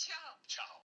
Ciao. Ciao.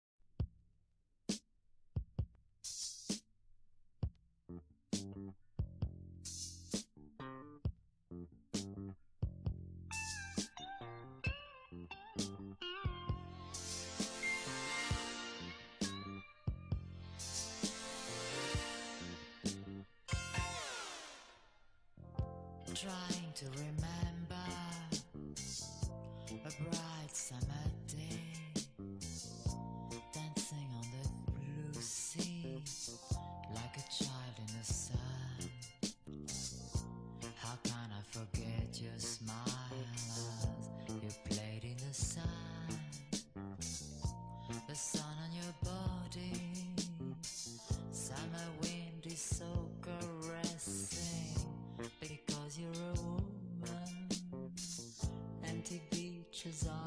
is are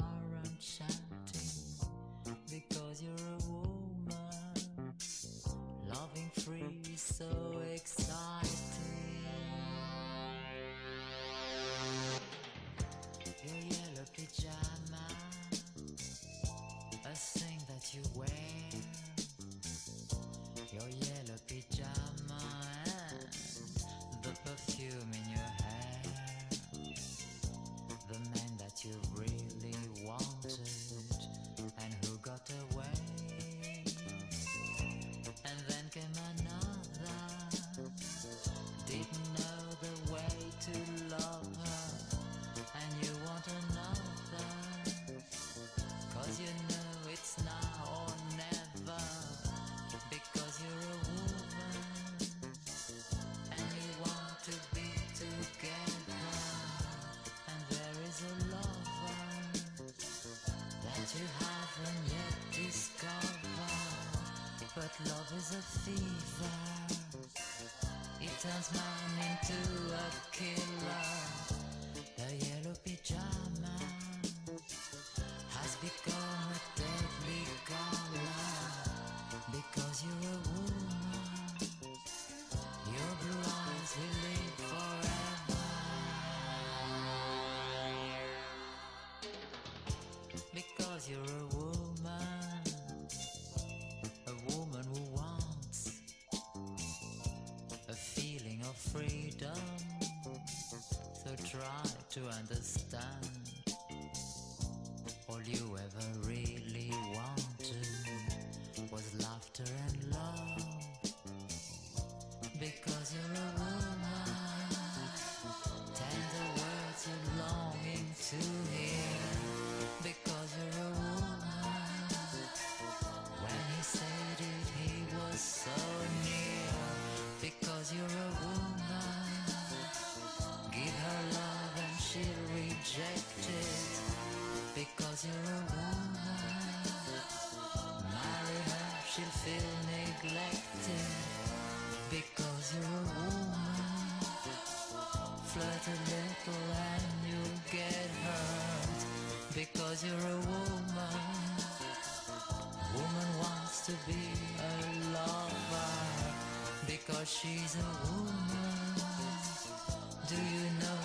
was a fever. It turns man into a killer. try to understand all you ever really wanted was laughter and rejected because you're a woman. Marry her, she'll feel neglected because you're a woman. Flirt a little and you'll get hurt because you're a woman. Woman wants to be a lover because she's a woman. Do you know?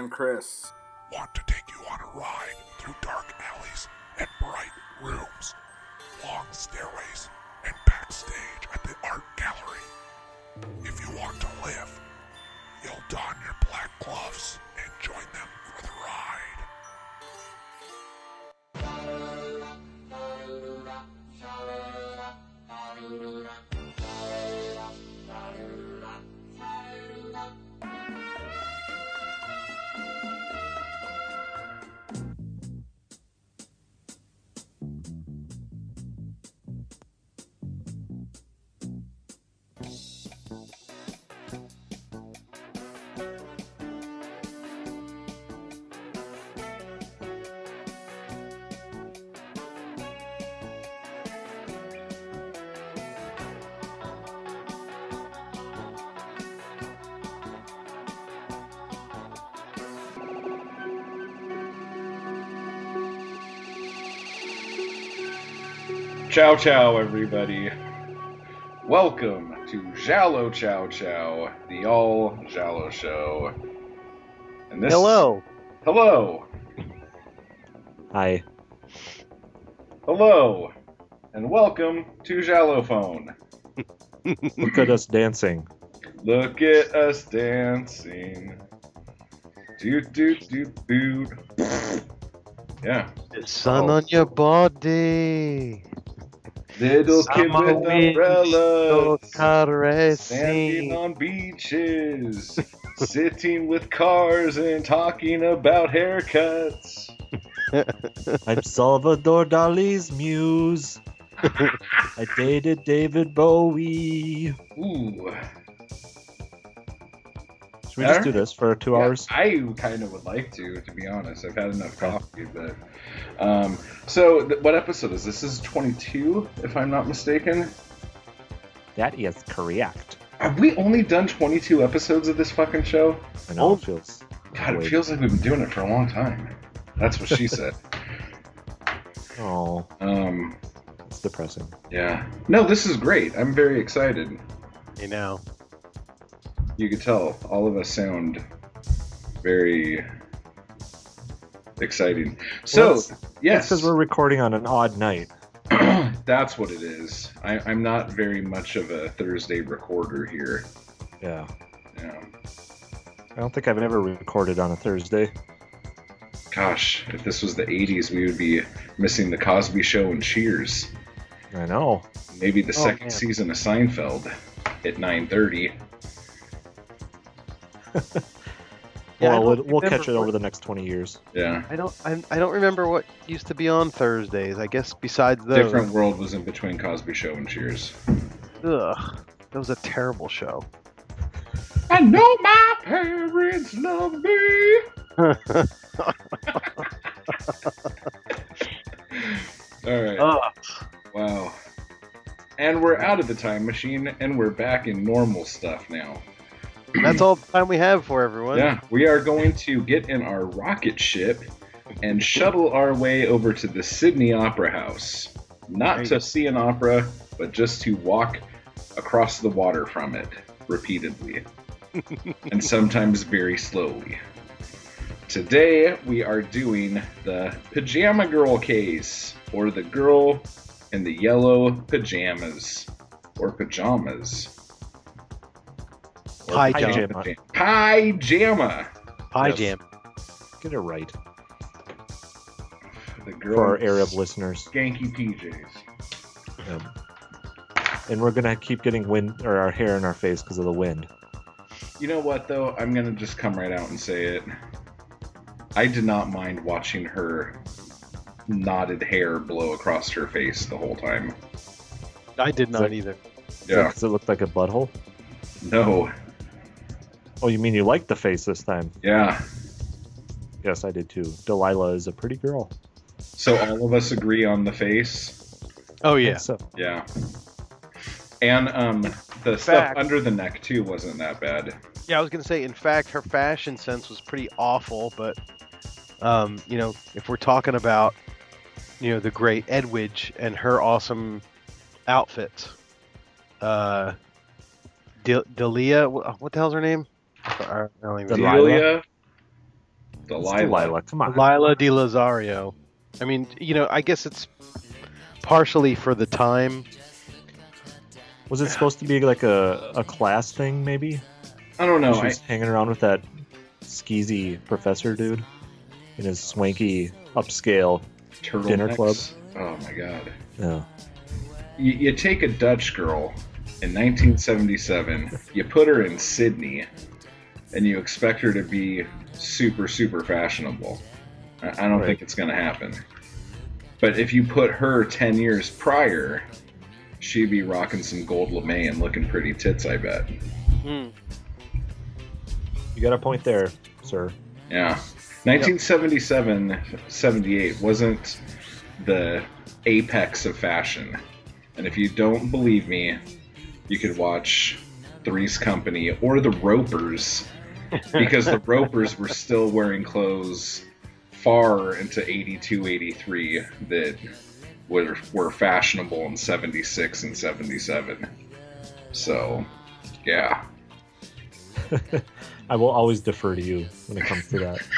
am Chris. Ciao, ciao, everybody. Welcome to Giallo Chow Chow, the all Giallo show. And this Hello. Hello. Hi. Hello. And welcome to Jalophone. Look at us dancing. Look at us dancing. Do do do do. Yeah. The sun Oh. on your body. Little kid Summer with umbrellas. Standing caressing. on beaches, sitting with cars and talking about haircuts. I'm Salvador Dali's muse. I dated David Bowie. Ooh. Should we just do this for two Yeah, hours? I kind of would like to, to be honest. I've had enough coffee, but um, so th- what episode is this? This is 22, if I'm not mistaken. That is correct. Have we only done 22 episodes of this fucking show? I know Oh. it feels. God, it feels like we've been doing it for a long time. That's what she said. Oh, Um, it's depressing. yeah. No, this is great. I'm very excited. You know. You could tell all of us sound very exciting. So, Well, yes, because we're recording on an odd night. that's what it is. I, I'm not very much of a Thursday recorder here. Yeah. Yeah. I don't think I've ever recorded on a Thursday. Gosh, if this was the 80s, we would be missing the Cosby Show and Cheers. I know. Maybe the Oh, second man. season of Seinfeld at 9:30. Yeah, well, we'll, we'll catch it over the next 20 years. Yeah. I don't. I, I don't remember what used to be on Thursdays. I guess besides those. Different World was in between Cosby Show and Cheers. Ugh. That was a terrible show. I know my parents love me. All right. Ugh. Wow. And we're out of the time machine and we're back in normal stuff now. That's all the time we have for everyone. Yeah, we are going to get in our rocket ship and shuttle our way over to the Sydney Opera House. Not to see an opera, but just to walk across the water from it repeatedly. and sometimes very slowly. Today we are doing the Pajama Girl case, or the girl in the yellow pajamas, or pajamas. Or Pajama. Pajama. Pie Yes. jam. Get it right The girl for our Arab listeners. Skanky PJs. Um, and we're gonna keep getting wind or our hair in our face because of the wind. You know what though? I'm gonna just come right out and say it. I did not mind watching her knotted hair blow across her face the whole time. I did not that- either. Yeah. Because it looked like a butthole. No. Oh, you mean you liked the face this time? Yeah. Yes, I did too. Delilah is a pretty girl. So all of us agree on the face. Oh yeah. So Yeah. And um the stuff fact- under the neck too wasn't that bad. Yeah, I was gonna say. In fact, her fashion sense was pretty awful. But, um, you know, if we're talking about, you know, the great Edwige and her awesome outfits, uh, Del- Delia, what the hell's her name? I don't even Delilah? Delia. It's Delilah. Delilah. Come on. Lila Di Lazzaro. I mean, you know, I guess it's partially for the time. Was it supposed to be like a, a class thing, maybe? I don't know. she I, hanging around with that skeezy professor dude in his swanky upscale. Dinner club. Oh my god. Yeah. you, you take a Dutch girl in 1977, you put her in Sydney, and you expect her to be super, super fashionable. I, I don't Right. think it's going to happen. But if you put her 10 years prior, she'd be rocking some gold lame and looking pretty tits, I bet. Hmm. You got a point there, sir. Yeah. 1977, 78 wasn't the apex of fashion. And if you don't believe me, you could watch Three's Company or the Ropers because the Ropers were still wearing clothes far into 82, 83 that were were fashionable in '76 and '77. So, yeah. I will always defer to you when it comes to that.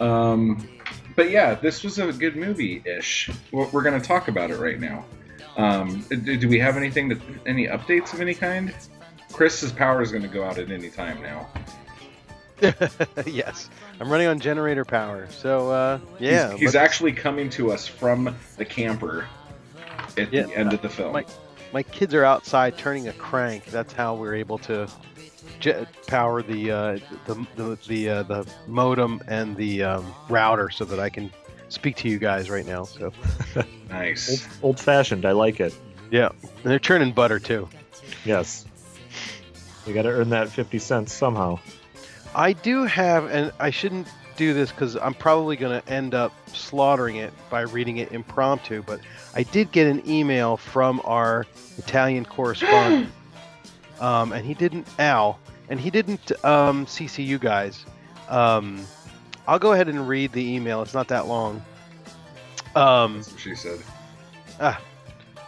Um, but yeah, this was a good movie ish. We're, we're going to talk about it right now. Um, do, do we have anything to any updates of any kind? Chris's power is going to go out at any time now. yes, I'm running on generator power. So uh, yeah, he's, he's actually coming to us from the camper at Yeah, the end of the film. my my kids are outside turning a crank. That's how we're able to jet power the uh, the the the, uh, the modem and the um, router so that I can speak to you guys right now. So Old, nice. old fashioned. I like it. yeah, and they're churning butter too. Yes. We got to earn that 50 cents somehow. I do have, and I shouldn't do this because I'm probably going to end up slaughtering it by reading it impromptu. But I did get an email from our Italian correspondent, um, and he didn't Al, and he didn't um, CC you guys. Um, I'll go ahead and read the email. It's not that long. Um, That's what she said.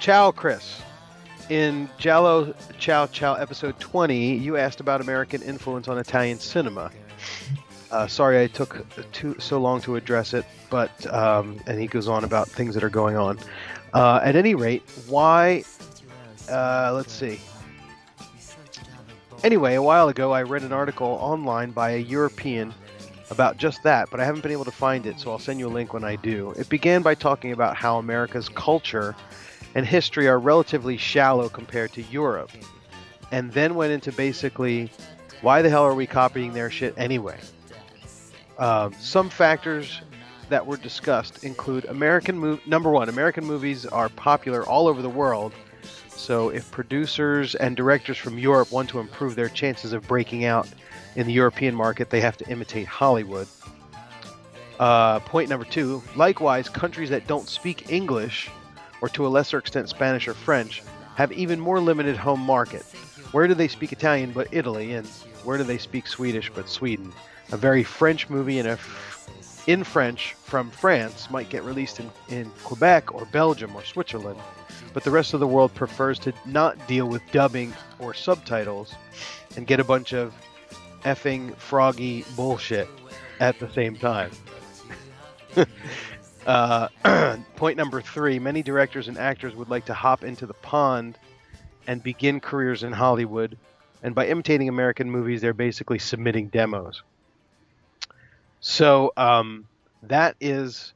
Ciao, Chris. In Giallo Chow Chow episode 20, you asked about American influence on Italian cinema. Uh, sorry I took too so long to address it, but um, and he goes on about things that are going on. Uh, at any rate, why? Uh, let's see. Anyway, a while ago, I read an article online by a European about just that, but I haven't been able to find it, so I'll send you a link when I do. It began by talking about how America's culture and history are relatively shallow compared to Europe, and then went into basically why the hell are we copying their shit anyway? Um, some factors that were discussed include American mov- number one, American movies are popular all over the world. So if producers and directors from Europe want to improve their chances of breaking out in the European market, they have to imitate Hollywood. Uh, point number two, likewise, countries that don't speak English, or to a lesser extent Spanish or French, have even more limited home market. Where do they speak Italian but Italy, and where do they speak Swedish but Sweden? A very French movie in in French from France might get released in, in Quebec or Belgium or Switzerland, but the rest of the world prefers to not deal with dubbing or subtitles and get a bunch of effing froggy bullshit at the same time. uh, point number three many directors and actors would like to hop into the pond and begin careers in Hollywood, and by imitating American movies, they're basically submitting demos. So um, that is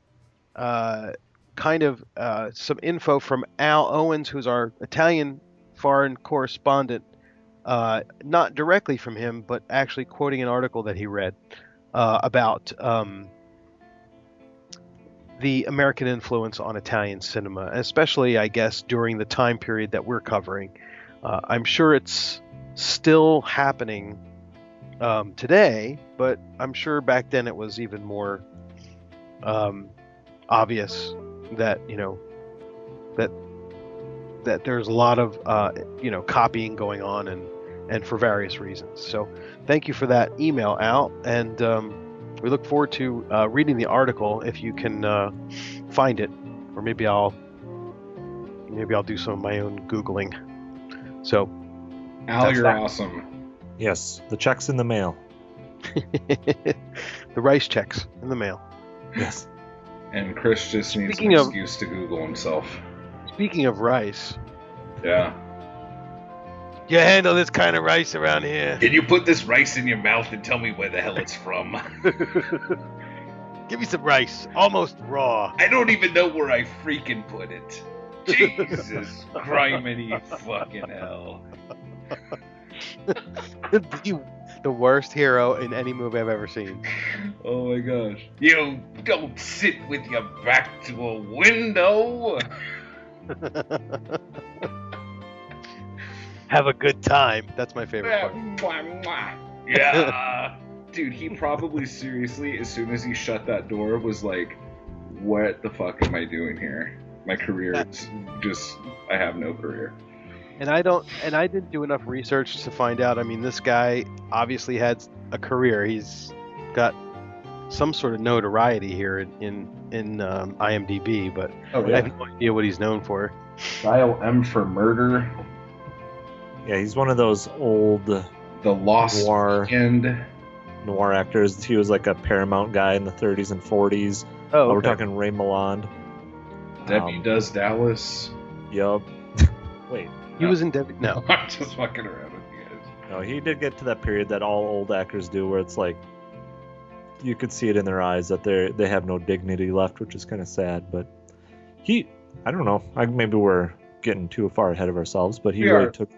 uh, kind of uh, some info from Al Owens, who's our Italian foreign correspondent. Uh, not directly from him, but actually quoting an article that he read uh, about um, the American influence on Italian cinema, especially, I guess, during the time period that we're covering. Uh, I'm sure it's still happening um, today, but I'm sure back then it was even more um, obvious that you know that that there's a lot of uh, you know copying going on and and for various reasons. So thank you for that email, Al, and um, we look forward to uh, reading the article if you can uh, find it, or maybe I'll maybe I'll do some of my own googling. So Al, you're that. awesome. Yes, the check's in the mail. the rice checks in the mail. Yes. And Chris just needs Speaking an of- excuse to Google himself. Speaking of rice, Yeah. You handle this kind of rice around here. Can you put this rice in your mouth and tell me where the hell it's from? Give me some rice, almost raw. I don't even know where I freaking put it. Jesus criminy fucking hell. the, the worst hero in any movie I've ever seen. Oh my gosh. You don't sit with your back to a window. Have a good time. That's my favorite part. Mwah, mwah. Yeah. Dude, he probably seriously, as soon as he shut that door, was like, what the fuck am I doing here? My career is just, I have no career. And I don't, and I didn't do enough research to find out. I mean, this guy obviously had a career. He's got some sort of notoriety here in in, in um, IMDb, but Oh I have no idea what he's known for. Dial M for Murder, Yeah, he's one of those old The Lost Noir. Weekend. noir actors. He was like a Paramount guy in the 30s and 40s. Oh, we're okay. talking Ray Milland. Debbie Um, Does Dallas. Yup. Wait, He was in Debbie. No. I'm just fucking around with you guys. no, he did get to that period that all old actors do, where it's like you could see it in their eyes that they they have no dignity left, which is kind of sad. But he, I don't know, I, maybe we're getting too far ahead of ourselves, but he We really are. took.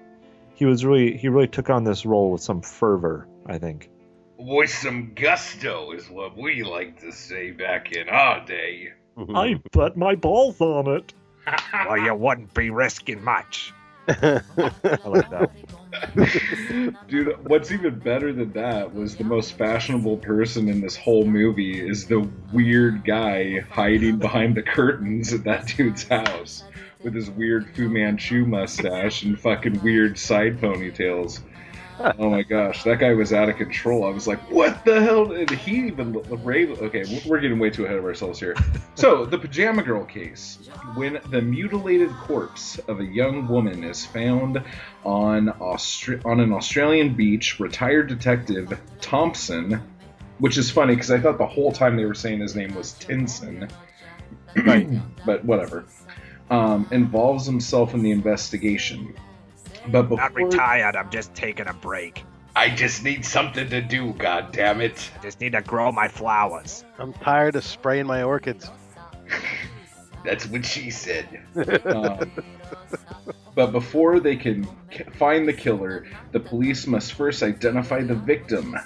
He was really he really took on this role with some fervor, I think. With some gusto is what we like to say back in our day. Mm-hmm. I bet my balls on it. Well, you wouldn't be risking much. I like that. Dude, what's even better than that was the most fashionable person in this whole movie is the weird guy hiding behind the curtains at that dude's house with his weird Fu Manchu mustache and fucking weird side ponytails. Oh my gosh, that guy was out of control. I was like, what the hell? did he even Ray. Okay, we're getting way too ahead of ourselves here. So the pajama girl case, when the mutilated corpse of a young woman is found on Austra- on an Australian beach, retired detective Thompson, which is funny because I thought the whole time they were saying his name was Tinson, Right. but whatever, um, involves himself in the investigation. But before Not retired, I'm just taking a break. I just need something to do, God damn it! I just need to grow my flowers. I'm tired of spraying my orchids. That's what she said. um, but before they can k- find the killer, the police must first identify the victim.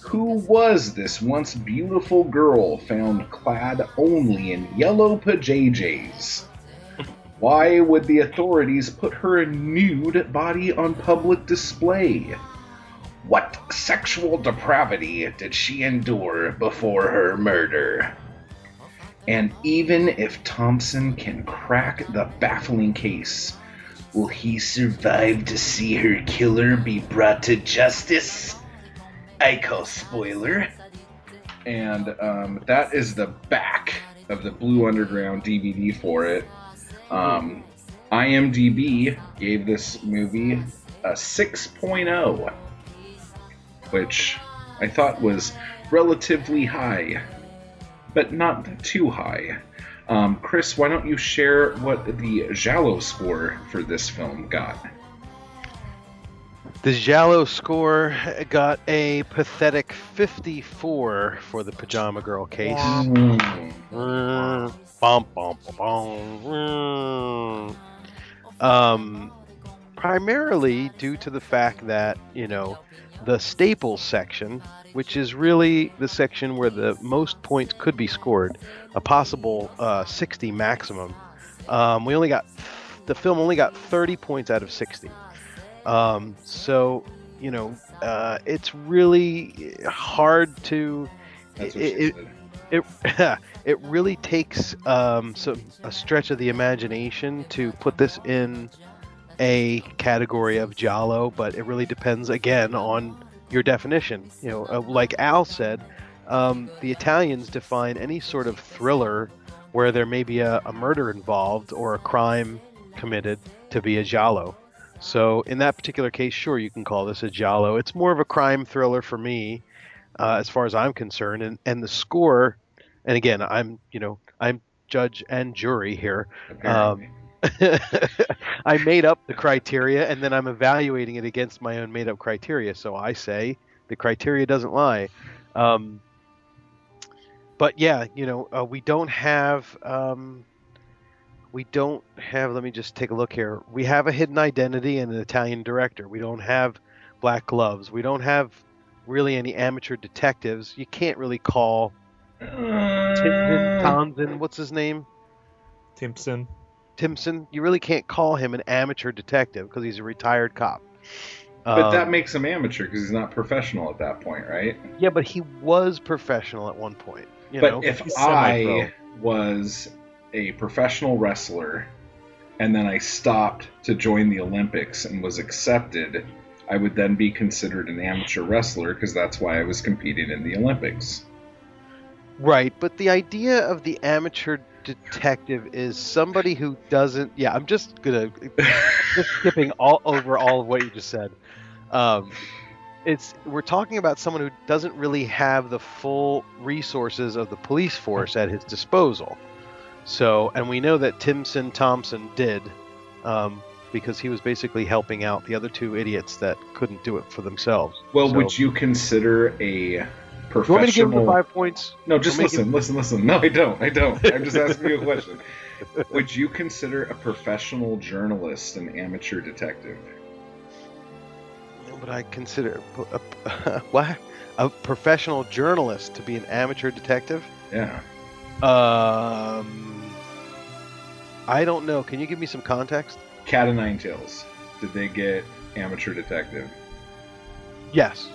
Who was this once beautiful girl found clad only in yellow pajayjays? Why would the authorities put her nude body on public display? What sexual depravity did she endure before her murder? And even if Thompson can crack the baffling case, will he survive to see her killer be brought to justice? I call spoiler. And um, that is the back of the Blue Underground DVD for it. Um, IMDb gave this movie a 6.0, which I thought was relatively high but not too high. Um, Chris, why don't you share what the Giallo score for this film got? The Giallo score got a pathetic 54 for the Pajama Girl case. Mm. Um, primarily due to the fact that, you know, the Staples section, which is really the section where the most points could be scored, a possible uh, 60 maximum, um, we only got, the film only got 30 points out of 60. Um, so, you know, uh, it's really hard to It- it- it it really takes um, some a stretch of the imagination to put this in a category of giallo, but it really depends again on your definition. You know, uh, like Al said, um, the Italians define any sort of thriller where there may be a, a murder involved or a crime committed to be a giallo. So in that particular case, sure, you can call this a giallo. It's more of a crime thriller for me, uh, as far as I'm concerned. And and the score, and again, I'm you know I'm judge and jury here. Apparently. I made up the criteria, and then I'm evaluating it against my own made up criteria. So I say the criteria doesn't lie. Um, but yeah, you know, uh, we don't have. Um, we don't have. Let me just take a look here. We have a hidden identity and an Italian director. We don't have black gloves. We don't have really any amateur detectives. You can't really call Tim Townsend. What's his name? Timpson. Timson. You really can't call him an amateur detective because he's a retired cop. but that Um, makes him amateur because he's not professional at that point, right? yeah, but he was professional at one point. You but know, if I was a professional wrestler and then I stopped to join the Olympics and was accepted, I would then be considered an amateur wrestler because that's why I was competing in the Olympics. Right, but the idea of the amateur detective is somebody who doesn't. Yeah, I'm just gonna just skipping all over all of what you just said. Um, it's we're talking about someone who doesn't really have the full resources of the police force at his disposal. So, and we know that Timson Thompson did, um, because he was basically helping out the other two idiots that couldn't do it for themselves. Well, So- would you consider a Do you want me to give him professional? the five points? No, just listen, listen, listen. No, I don't. I don't. I'm just asking you a question. Would you consider a professional journalist an amateur detective? But I consider a, a, what a professional journalist to be an amateur detective. Yeah. Um, I don't know. Can you give me some context? Cat o' Nine Tails. Did they get amateur detective? Yes.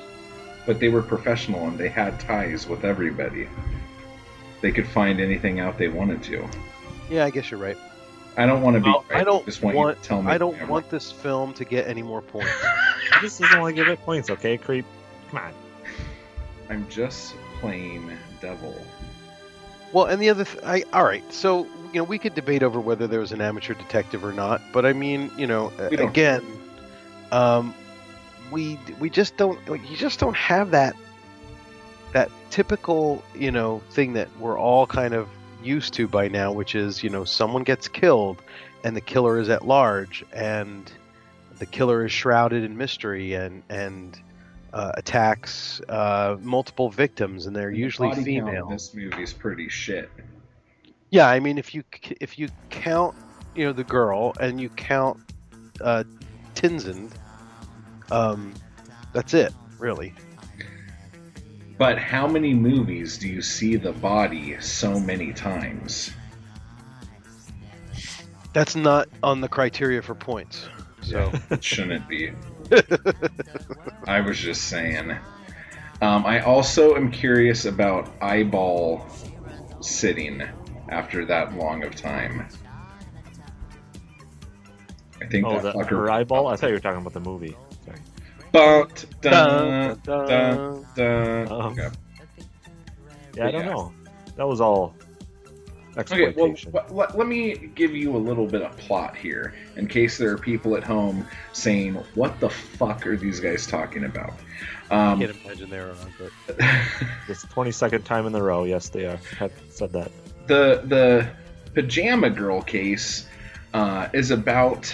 But they were professional and they had ties with everybody. They could find anything out they wanted to. Yeah, I guess you're right. I don't want to be. Well, right. I don't just want, want. you to tell me. I don't I'm want this film to get any more points. He just doesn't want to give it points, okay, creep? Come on. I'm just plain devil. Well, and the other, th- I all right. So you know, we could debate over whether there was an amateur detective or not. But I mean, you know, again, um, we we just don't. You just don't have that that typical you know thing that we're all kind of used to by now, which is you know someone gets killed and the killer is at large and the killer is shrouded in mystery and and uh, attacks uh, multiple victims and they're The usually in female. This movie's pretty shit. Yeah, I mean, if you if you count, you know, the girl and you count uh, um, that's it, really. But how many movies do you see the body so many times? That's not on the criteria for points. So It shouldn't be. I was just saying. Um, I also am curious about eyeball sitting after that long of time. I think Oh, that the, her eyeball? I thought you were talking about the movie. Sorry. Bumped, Dun, dun, dun. Um, Okay. Yeah, I don't Yeah. know. That was all Okay, well, exploitation. let, let, let me give you a little bit of plot here, in case there are people at home saying, "What the fuck are these guys talking about?" I Um, can't imagine they were on, but This 22nd time in the row. Yes, they are. Have said that. the the pajama girl case uh, is about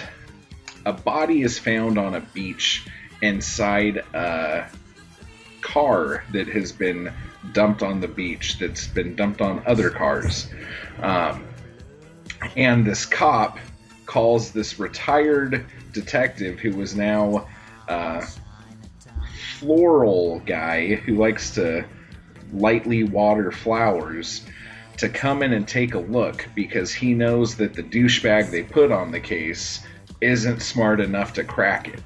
a body is found on a beach inside a car that has been dumped on the beach that's been dumped on other cars um, and this cop calls this retired detective who was now uh, floral guy who likes to lightly water flowers to come in and take a look because he knows that the douchebag they put on the case isn't smart enough to crack it.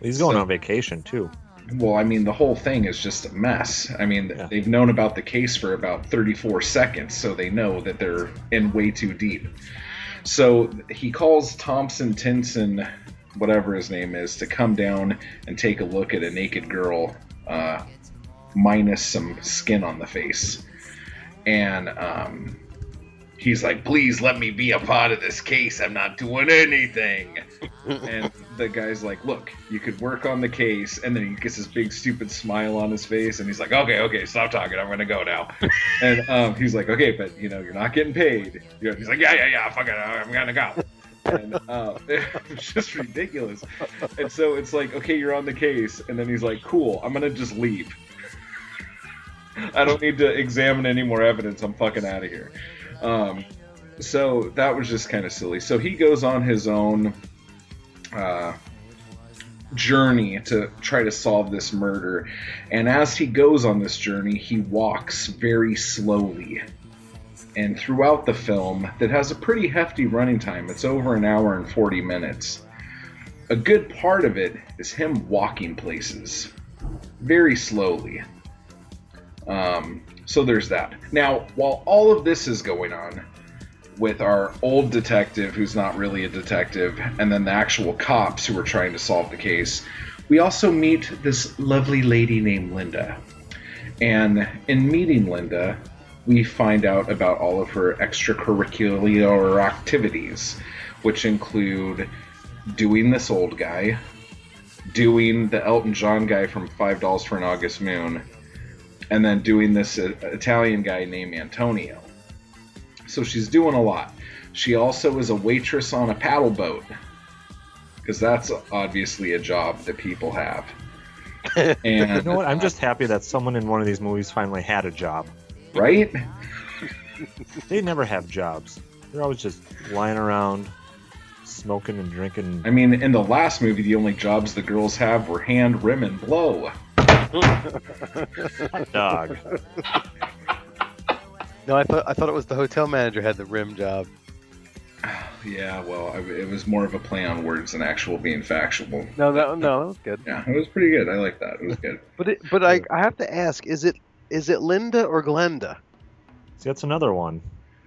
He's going So- on vacation too. Well, I mean, the whole thing is just a mess. I mean, Yeah. they've known about the case for about 34 seconds, so they know that they're in way too deep. So he calls Thompson Tinson, whatever his name is, to come down and take a look at a naked girl, uh, minus some skin on the face. And um, he's like, please let me be a part of this case. I'm not doing anything. And the guy's like, look, you could work on the case. And then he gets this big, stupid smile on his face. And he's like, okay, okay, stop talking. I'm going to go now. and um, he's like, okay, but, you know, you're not getting paid. You know, he's like, yeah, yeah, yeah, fuck it. I'm going to go. And uh, it's just ridiculous. And so it's like, okay, you're on the case. And then he's like, cool, I'm going to just leave. I don't need to examine any more evidence. I'm fucking out of here. Um, so that was just kind of silly. So he goes on his own uh, journey to try to solve this murder. And as he goes on this journey, he walks very slowly. And throughout the film, that has a pretty hefty running time, it's over an hour and 40 minutes. A good part of it is him walking places very slowly. Um, so there's that. Now, while all of this is going on, with our old detective who's not really a detective, and then the actual cops who are trying to solve the case, we also meet this lovely lady named Linda. And in meeting Linda, we find out about all of her extracurricular activities, which include doing this old guy, doing the Elton John guy from Five Dolls for an August Moon, and then doing this uh, Italian guy named Antonio. So she's doing a lot. She also is a waitress on a paddle boat, because that's obviously a job that people have. You And know what? I'm just happy that someone in one of these movies finally had a job. right. They never have jobs. They're always just lying around, smoking and drinking. I mean, in the last movie, the only jobs the girls have were hand, rim, and blow. Hot dog. No, I thought I thought it was the hotel manager had the rim job. Yeah, well, I, it was more of a play on words than actual being factual. No, that no, that was good. Yeah, it was pretty good. I like that. It was good. But it, but I I have to ask, is it is it Linda or Glenda? See, that's another one.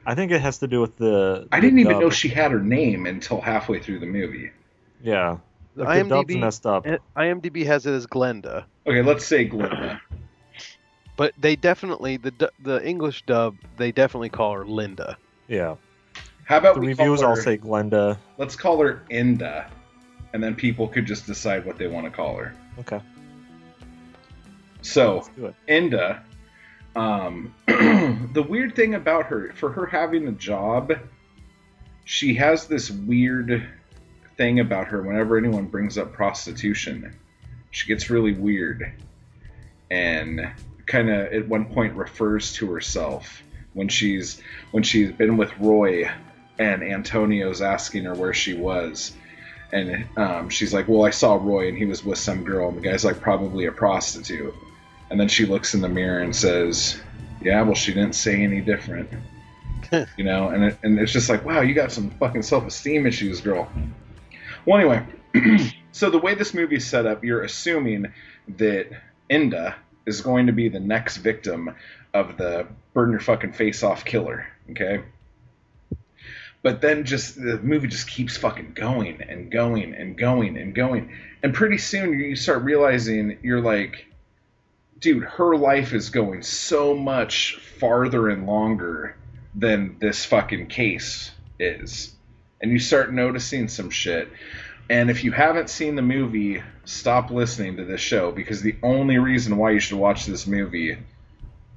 I think it has to do with the. I the didn't even dub. know she had her name until halfway through the movie. Yeah. The Like the dub's IMDb messed up. IMDb has it as Glenda, Okay, let's say Glinda. But they definitely the the English dub they definitely call her Linda. Yeah. How about The we call reviews her, all say Glenda. let's call her Inda, and then people could just decide what they want to call her. Okay. So Let's do it. Enda, um, the weird thing about her, for her having a job, she has this weird thing about her. Whenever anyone brings up prostitution, she gets really weird, and kind of at one point refers to herself when she's when she's been with Roy, and Antonio's asking her where she was. And um, she's like, "Well, I saw Roy, and he was with some girl." And the guy's like, "Probably a prostitute." And then she looks in the mirror and says, "Yeah, well, she didn't say any different." you know, and it, and it's just like, wow, you got some fucking self-esteem issues, girl. Well, anyway, so the way this movie's set up, you're assuming that Inda is going to be the next victim of the burn your fucking face off killer. Okay. But then just the movie just keeps fucking going and going and going and going. And pretty soon you start realizing you're like, dude, her life is going so much farther and longer than this fucking case is. And you start noticing some shit. And if you haven't seen the movie, stop listening to this show because the only reason why you should watch this movie,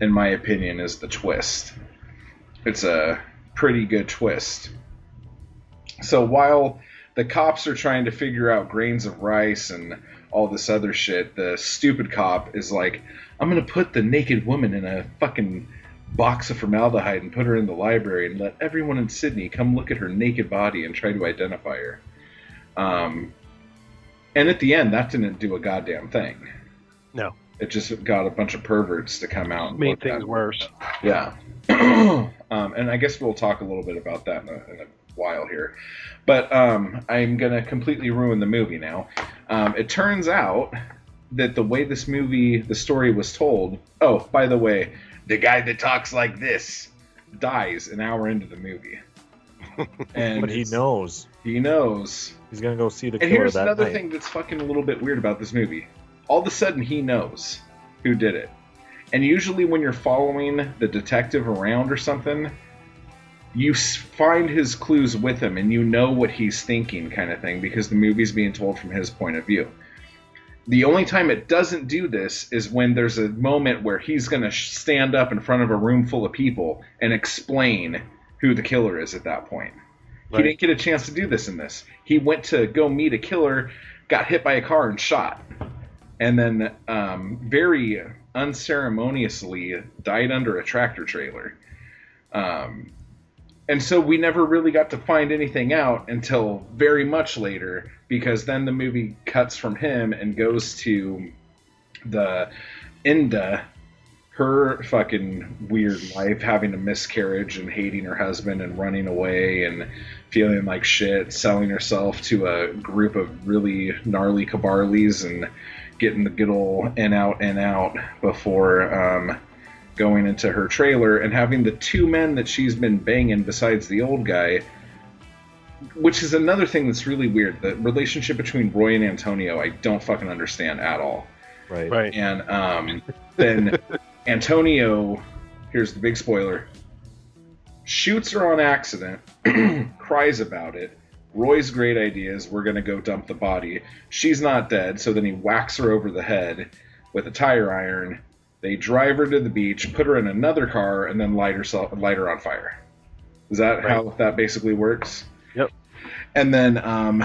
in my opinion, is the twist. It's a pretty good twist. So while the cops are trying to figure out grains of rice and all this other shit, the stupid cop is like, I'm gonna put the naked woman in a fucking box of formaldehyde and put her in the library and let everyone in Sydney come look at her naked body and try to identify her. Um, and at the end, that didn't do a goddamn thing. No. It just got a bunch of perverts to come out and Made things worse. Yeah. um, and I guess we'll talk a little bit about that in a, in a while here. But um, I'm going to completely ruin the movie now. Um, it turns out that the way this movie, the story was told. Oh, by the way, the guy that talks like this dies an hour into the movie. and But he knows. He knows. He's gonna go see the And killer here's that another night. thing that's fucking a little bit weird about this movie. All of a sudden, he knows who did it. And usually, when you're following the detective around or something, you find his clues with him and you know what he's thinking, kind of thing, because the movie's being told from his point of view. The only time it doesn't do this is when there's a moment where he's going to stand up in front of a room full of people and explain who the killer is at that point. He didn't get a chance to do this in this. He went to go meet a killer, got hit by a car and shot, and then um, very unceremoniously died under a tractor trailer. Um, and so we never really got to find anything out until very much later, because then the movie cuts from him and goes to the Inda, her fucking weird life, having a miscarriage and hating her husband and running away and feeling like shit, selling herself to a group of really gnarly cabarlies and getting the good old in out in out before um, going into her trailer and having the two men that she's been banging besides the old guy. Which is another thing that's really weird. The relationship between Roy and Antonio, I don't fucking understand at all Right. Right. and um, then Antonio here's the big spoiler. Shoots her on accident, cries about it. Roy's great idea is we're gonna go dump the body. She's not dead, so then he whacks her over the head with a tire iron. They drive her to the beach, put her in another car, and then light herself light her on fire. Is that how that basically works? Yep. And then um,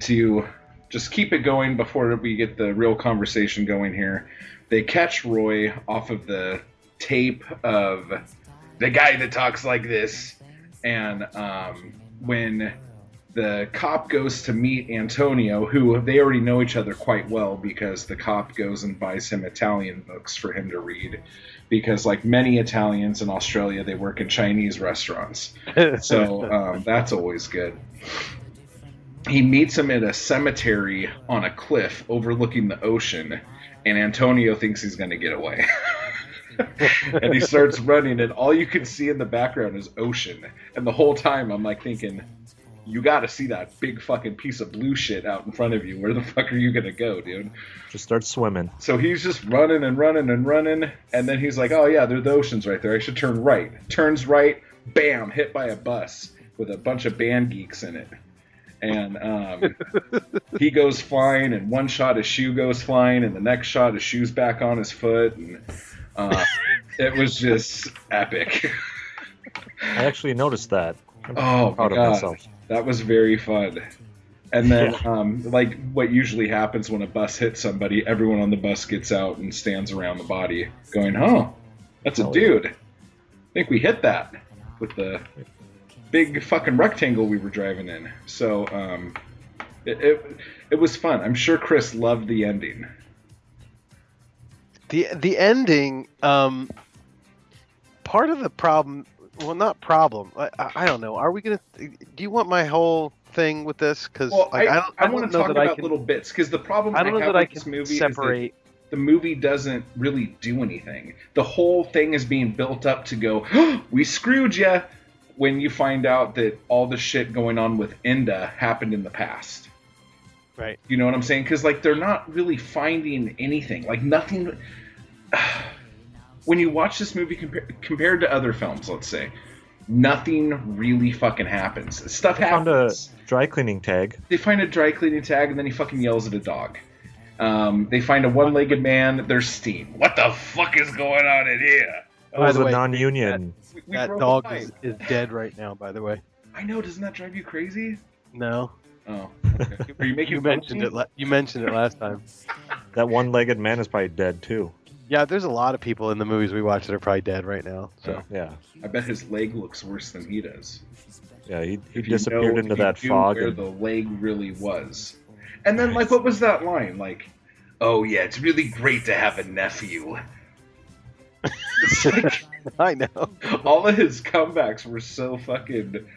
to just keep it going before we get the real conversation going here, they catch Roy off of the tape of the guy that talks like this, and um, when the cop goes to meet Antonio, who they already know each other quite well because the cop goes and buys him Italian books for him to read. Because, like many Italians in Australia, they work in Chinese restaurants. So um, that's always good. He meets him at a cemetery on a cliff overlooking the ocean, and Antonio thinks he's going to get away. and he starts running, and all you can see in the background is ocean. And the whole time, I'm like thinking, you got to see that big fucking piece of blue shit out in front of you. Where the fuck are you gonna go, dude? Just start swimming. So he's just running and running and running, and then he's like, "Oh yeah, there the ocean's right there. I should turn right." Turns right, bam, hit by a bus with a bunch of band geeks in it, and um, he goes flying. And one shot, his shoe goes flying, and the next shot, his shoe's back on his foot, and uh, it was just epic. I actually noticed that. I'm Oh proud my of god, myself. that was very fun. And then, um, like what usually happens when a bus hits somebody, everyone on the bus gets out and stands around the body, going, "Oh, that's a yeah. dude." I think we hit that with the big fucking rectangle we were driving in. So, um, it, it it was fun. I'm sure Chris loved the ending. The the ending um part of the problem well not problem i, I, I don't know are we gonna do you want my whole thing with this because Well, like, I, I, I, I want to talk about can little bits because the problem i don't know that i can movie separate the movie doesn't really do anything. The whole thing is being built up to go, we screwed you, when you find out that all the shit going on with Enda happened in the past. Right You know what I'm saying? Because like they're not really finding anything. Like nothing. when you watch this movie compa- compared to other films, let's say, nothing really fucking happens. Stuff I found a happens. dry cleaning tag. They find a dry cleaning tag and then he fucking yells at a dog. Um, they find a one-legged man. There's steam. What the fuck is going on in here? It By the way, non-union. We, we that dog is, is dead right now by the way I know. Doesn't that drive you crazy? no Oh, okay. Are you making you mentioned it la- you mentioned it last time That one-legged man is probably dead too. yeah there's a lot of people in the movies we watch that are probably dead right now so oh. Yeah, I bet his leg looks worse than he does. yeah. He, he If you disappeared know- into that fog. Where And, the leg really was. And then, like, what was that line? Like, oh yeah, it's really great to have a nephew. Like i know all of his comebacks were so fucking they didn't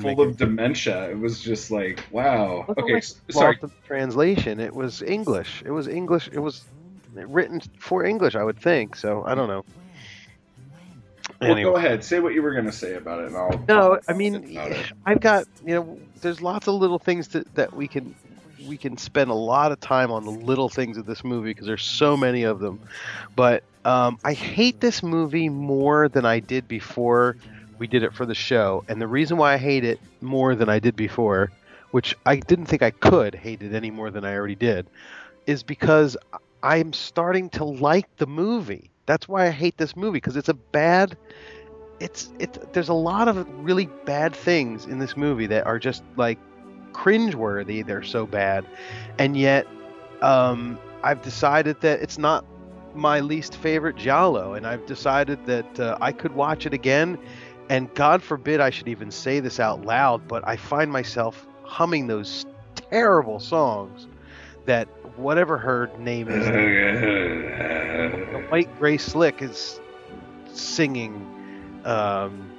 full of it dementia. It was just like, wow. Look Okay, like sorry. lost translation. It was English. It was English. It was written for English, I would think. So I don't know. Well, Anyway. go ahead. Say what you were gonna say about it. And I'll, No, I'll I mean, think about it. I've got you know, there's lots of little things that that we can we can spend a lot of time on the little things of this movie because there's so many of them. But um, I hate this movie more than I did before we did it for the show, and the reason why I hate it more than I did before, which I didn't think I could hate it any more than I already did, is because I'm starting to like the movie. That's why I hate this movie because it's a bad it's it's there's a lot of really bad things in this movie that are just like cringeworthy. They're so bad, and yet um, I've decided that it's not my least favorite Giallo, and I've decided that uh, I could watch it again. And God forbid I should even say this out loud, but I find myself humming those terrible songs that whatever her name is, the White Grace Slick is singing. Um,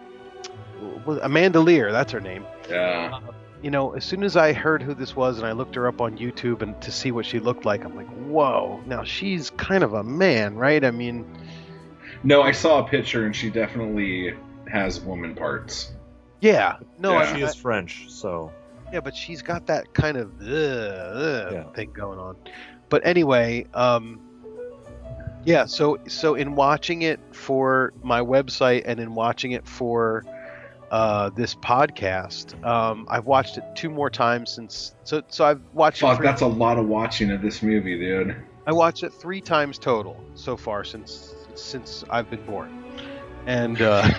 Amanda Lear, that's her name. yeah. You know, as soon as I heard who this was and I looked her up on YouTube and to see what she looked like, I'm like, whoa. Now she's kind of a man, right? I mean, No, I saw a picture and she definitely has woman parts. yeah, no, Yeah. I she is French, so yeah, but she's got that kind of uh, uh, Yeah. thing going on. But anyway, um, Yeah, so so in watching it for my website and in watching it for uh, this podcast, um, I've watched it two more times since. So so I've watched. Fuck, Three, that's a lot of watching of this movie, dude. I watched it three times total so far since since I've been born, and uh,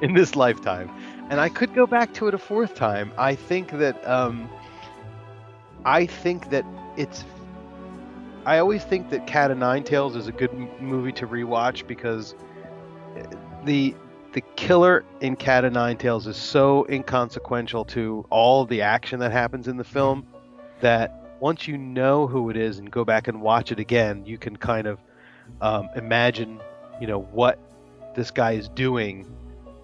in this lifetime, and I could go back to it a fourth time. I think that um, I think that it's. I always think that Cat of Nine Tails is a good m- movie to rewatch because uh, the the killer in Cat of Nine Tails is so inconsequential to all the action that happens in the film that once you know who it is and go back and watch it again, you can kind of um, imagine, you know, what this guy is doing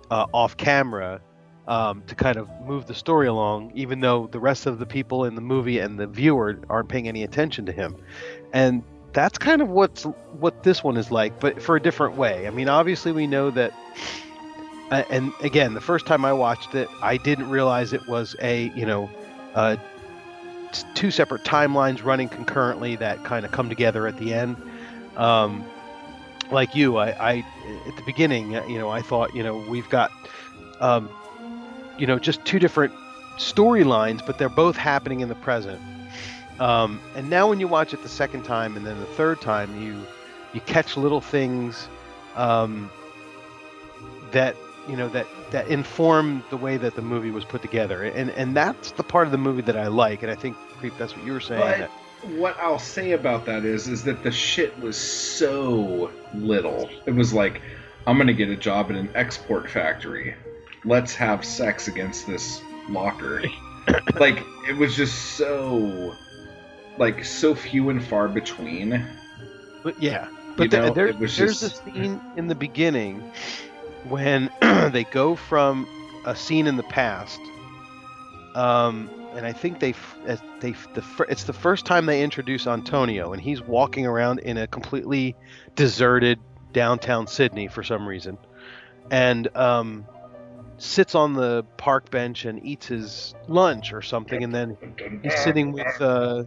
uh, off camera um, to kind of move the story along, even though the rest of the people in the movie and the viewer aren't paying any attention to him. And that's kind of what's what this one is like, but for a different way. I mean, obviously we know that. Uh, and again, the first time I watched it, I didn't realize it was a you know, uh, two separate timelines running concurrently that kind of come together at the end. Um, like you, I, I at the beginning, uh, you know, I thought you know we've got, um, you know, just two different storylines, but they're both happening in the present. Um, and now when you watch it the second time and then the third time, you you catch little things um, that you know that that inform the way that the movie was put together, and and that's the part of the movie that I like, and I think Creep, that's what you were saying. But what I'll say about that is, is that the shit was so little. It was like, I'm gonna get a job at an export factory. Let's have sex against this locker. like it was just so, like so few and far between. But yeah, but You know, there- there's just- a scene in the beginning when they go from a scene in the past, um, and I think they they the it's the first time they introduce Antonio, and he's walking around in a completely deserted downtown Sydney for some reason, and um, sits on the park bench and eats his lunch or something, and then he's sitting with uh,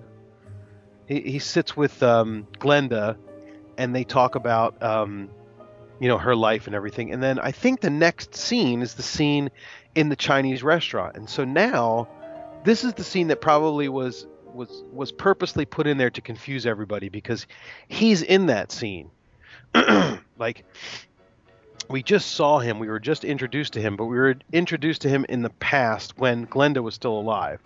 he, he sits with um, Glenda, and they talk about um, you know her life and everything. And then I think the next scene is the scene in the Chinese restaurant, and so now this is the scene that probably was was was purposely put in there to confuse everybody because he's in that scene. like we just saw him, we were just introduced to him, but we were introduced to him in the past when Glenda was still alive.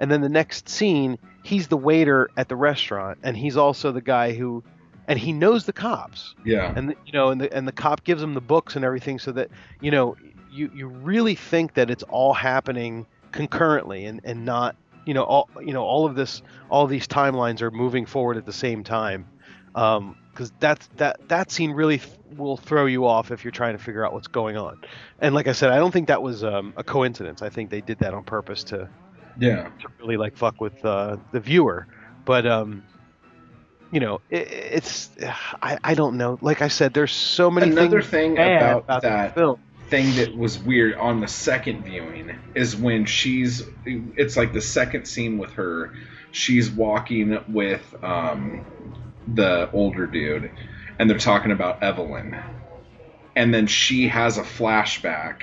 And then the next scene, he's the waiter at the restaurant, and he's also the guy who, and he knows the cops, Yeah. and the, you know, and the and the cop gives him the books and everything, so that you know, you you really think that it's all happening concurrently and and not, you know, all you know, all of this, all these timelines are moving forward at the same time, um, because that's that that scene really th- will throw you off if you're trying to figure out what's going on. And like I said, I don't think that was um, a coincidence. I think they did that on purpose to Yeah. to really like fuck with uh, the viewer. But um, you know, it, it's I, I don't know. Like I said, there's so many Another things thing bad about that film. Thing that was weird on the second viewing is when she's it's like the second scene with her she's walking with um the older dude and they're talking about Evelyn and then she has a flashback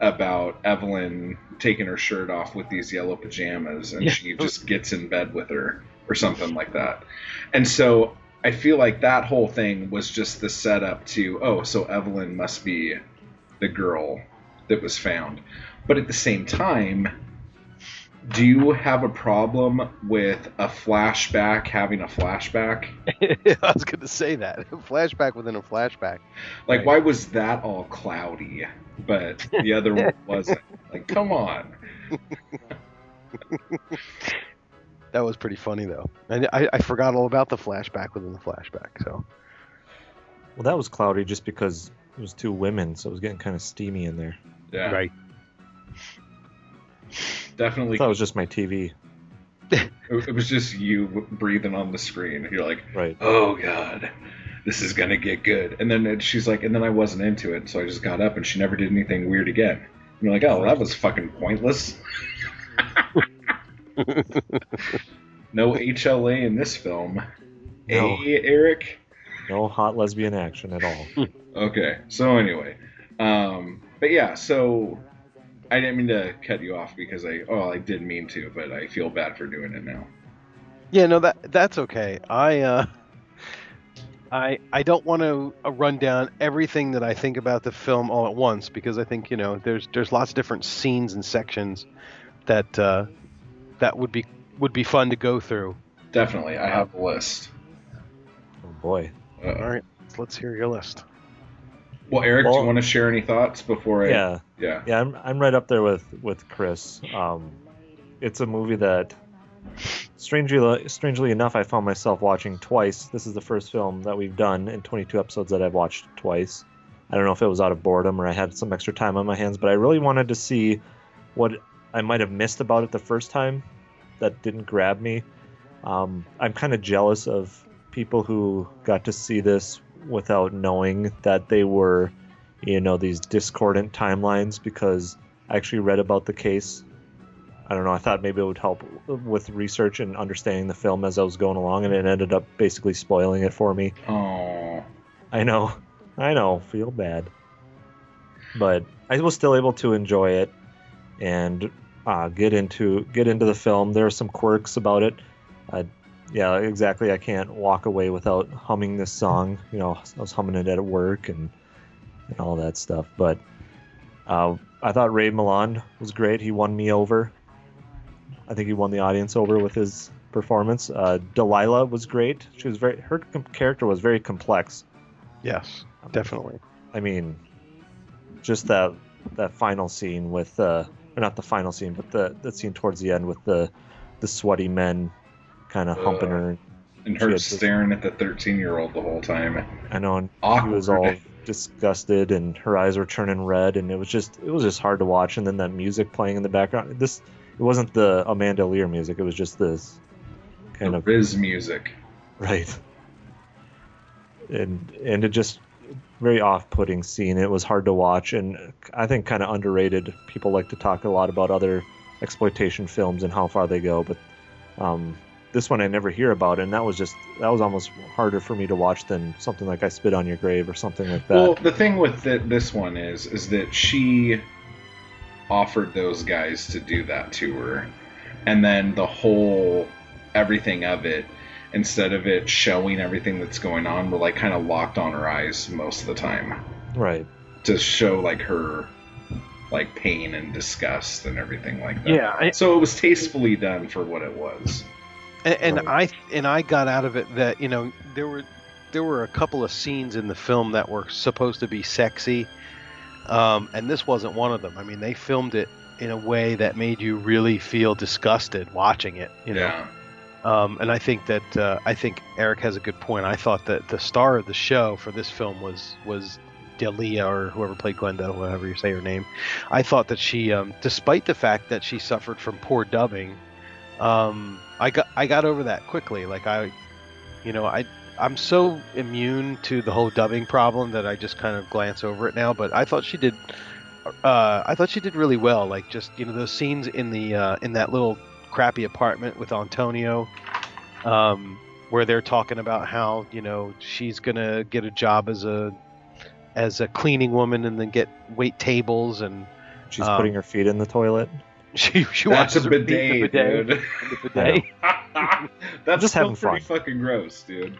about Evelyn taking her shirt off with these yellow pajamas and Yeah. she just gets in bed with her or something like that. And so I feel like that whole thing was just the setup to oh, so Evelyn must be the girl that was found. But at the same time, do you have a problem with a flashback having a flashback? I was going to say that flashback within a flashback. Like, Right. why was that all cloudy, but the other one wasn't? Like, come on. That was pretty funny though. And I, I forgot all about the flashback within the flashback. So Well, that was cloudy just because it was two women, so it was getting kind of steamy in there. Yeah, right. Definitely. I definitely. thought it was just my TV. It it was just you breathing on the screen. You're like, Right. oh god, this is gonna get good. And then it, she's like, and then I wasn't into it, so I just got up, and she never did anything weird again. And you're like, oh, that was fucking pointless. no HLA in this film. No. A, Eric? No hot lesbian action at all. Okay. So anyway, um, but yeah, so I didn't mean to cut you off because I oh I did mean to, but I feel bad for doing it now. Yeah, no, that that's okay. I uh, I I don't want to uh, run down everything that I think about the film all at once because I think you know there's there's lots of different scenes and sections that uh, that would be would be fun to go through. Definitely, I have a list. Oh boy. Uh, All right, let's hear your list. Well, Eric, do you want to share any thoughts before I? Yeah. Yeah. Yeah, I'm I'm right up there with with Chris. Um, it's a movie that, strangely strangely enough, I found myself watching twice. This is the first film that we've done in 22 episodes that I've watched twice. I don't know if it was out of boredom or I had some extra time on my hands, but I really wanted to see what I might have missed about it the first time that didn't grab me. Um, I'm kind of jealous of people who got to see this without knowing that they were you know these discordant timelines because I actually read about the case. I don't know. I thought maybe it would help with research and understanding the film as I was going along, and it ended up basically spoiling it for me. Oh. I know, I know, feel bad, but I was still able to enjoy it and uh, get into get into the film. There are some quirks about it. Uh, yeah, exactly. I can't walk away without humming this song. You know, I was humming it at work and and all that stuff. But uh, I thought Ray Milland was great. He won me over. I think he won the audience over with his performance. Uh, Dalila was great. She was very her character was very complex. Yes, definitely. I mean, just that that final scene with uh, or not the final scene, but the the scene towards the end with the the sweaty men kind of humping Uh, her. And her staring at the 13 year old the whole time. I know, and she Awkward. was all disgusted, and her eyes were turning red, and it was just it was just hard to watch. And then that music playing in the background. This it wasn't the Amanda Lear music. It was just this kind the of Riz music. right. And and it just very off-putting scene. It was hard to watch, and I think kind of underrated. People like to talk a lot about other exploitation films and how far they go, but um, this one I never hear about, and that was just that was almost harder for me to watch than something like I Spit on Your Grave or something like that. Well, the thing with the, this one is, is that she offered those guys to do that to her, and then the whole everything of it, instead of it showing everything that's going on, were like kind of locked on her eyes most of the time right. to show like her like pain and disgust and everything like that. Yeah, I, So it was tastefully done for what it was. And, and Right. I and I got out of it that you know there were there were a couple of scenes in the film that were supposed to be sexy, um, and this wasn't one of them. I mean, they filmed it in a way that made you really feel disgusted watching it. You know, yeah. um, and I think that uh, I think Eric has a good point. I thought that the star of the show for this film was was Delia or whoever played Glenda, whatever you say her name. I thought that she, um, despite the fact that she suffered from poor dubbing, um, I got I got over that quickly. Like I, you know, I I'm so immune to the whole dubbing problem that I just kind of glance over it now. But I thought she did. Uh, I thought she did really well. Like just you know those scenes in the uh, in that little crappy apartment with Antonio, um, where they're talking about how you know she's gonna get a job as a as a cleaning woman and then get wait tables and She's Um, putting her feet in the toilet. she she That's washes a her the bidet, bidet. dude. in the bidet. That's just still having pretty fun. fucking gross, dude.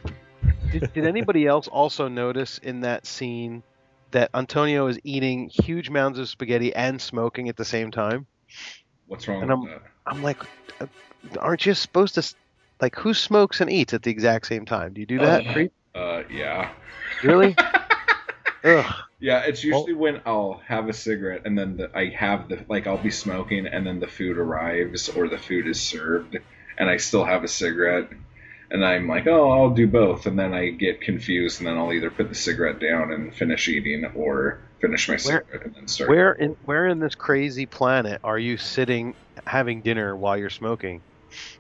did, did anybody else also notice in that scene that Antonio is eating huge mounds of spaghetti and smoking at the same time? What's wrong And with that? I'm like, uh, aren't you supposed to, like, who smokes and eats at the exact same time? Do you do that? Uh, Uh, yeah. Really? Ugh. Yeah, it's usually when I'll have a cigarette and then the, I have the like I'll be smoking and then the food arrives or the food is served and I still have a cigarette and I'm like, oh, I'll do both and then I get confused and then I'll either put the cigarette down and finish eating or finish my cigarette and then start. Where in where in this crazy planet are you sitting having dinner while you're smoking?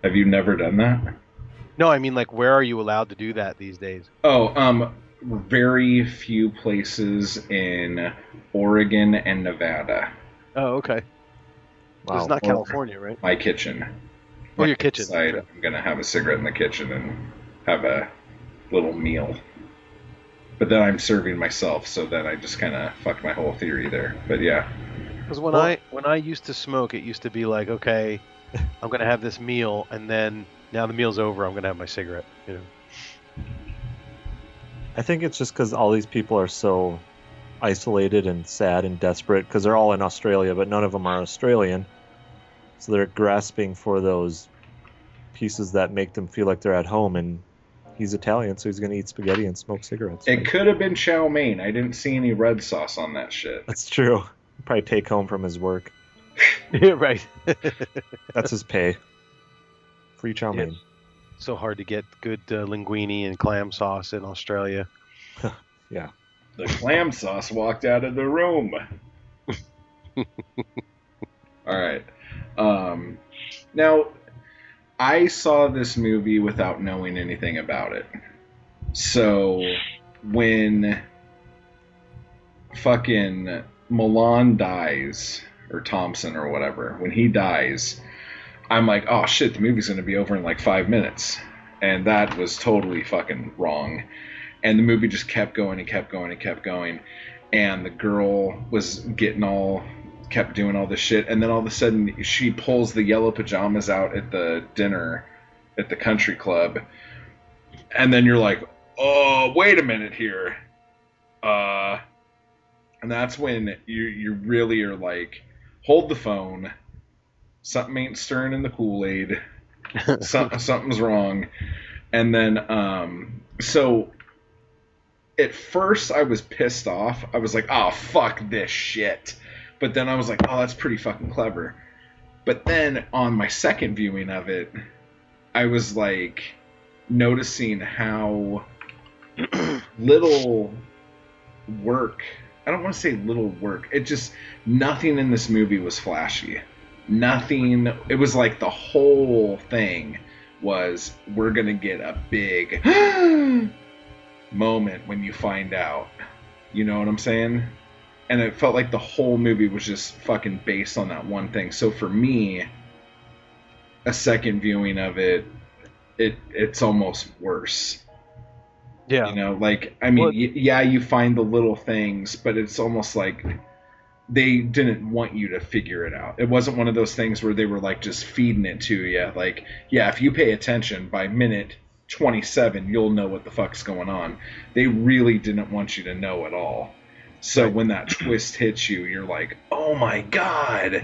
Have you never done that? No, I mean like where are you allowed to do that these days? Oh, um, very few places in Oregon and Nevada. Oh, okay. Wow. It's not Or- California, right? My kitchen. Or When your I kitchen. decide I'm gonna have a cigarette in the kitchen and have a little meal. But then I'm serving myself, so then I just kind of fucked my whole theory there. But yeah, Because when Well- I when I used to smoke, it used to be like, okay, I'm gonna have this meal, and then now the meal's over, I'm gonna have my cigarette. You know. I think it's just because all these people are so isolated and sad and desperate because they're all in Australia, but none of them are Australian. So they're grasping for those pieces that make them feel like they're at home. And he's Italian, so he's going to eat spaghetti and smoke cigarettes. it right? could have been chow mein. I didn't see any red sauce on that shit. That's true. Probably take home from his work. yeah, right. That's his pay. Free chow Yeah. mein. So hard to get good uh, linguine and clam sauce in Australia. Yeah. The clam sauce walked out of the room. All right. Um, now, I saw this movie without knowing anything about it. So when fucking Milland dies, or Thompson or whatever, when he dies, I'm like, oh shit, the movie's gonna be over in like five minutes. And that was totally fucking wrong. And the movie just kept going and kept going and kept going. And the girl was getting all kept doing all this shit and then all of a sudden she pulls the yellow pajamas out at the dinner at the country club and then you're like oh wait a minute here uh and that's when you you really are like hold the phone something ain't stirring in the kool-aid Some, something's wrong and then um so at first i was pissed off i was like oh fuck this shit but then I was like, oh, that's pretty fucking clever. But then on my second viewing of it, I was like noticing how little work. I don't want to say little work. It just nothing in this movie was flashy. Nothing. It was like the whole thing was we're gonna get a big moment when you find out. You know what I'm saying? and it felt like the whole movie was just fucking based on that one thing. So for me, a second viewing of it, it it's almost worse. Yeah. You know, like I mean, Well- y- yeah, you find the little things, but it's almost like they didn't want you to figure it out. It wasn't one of those things where they were like just feeding it to you. Like, yeah, if you pay attention by minute 27, you'll know what the fuck's going on. They really didn't want you to know at all. So when that twist hits you, you're like, "Oh my god,"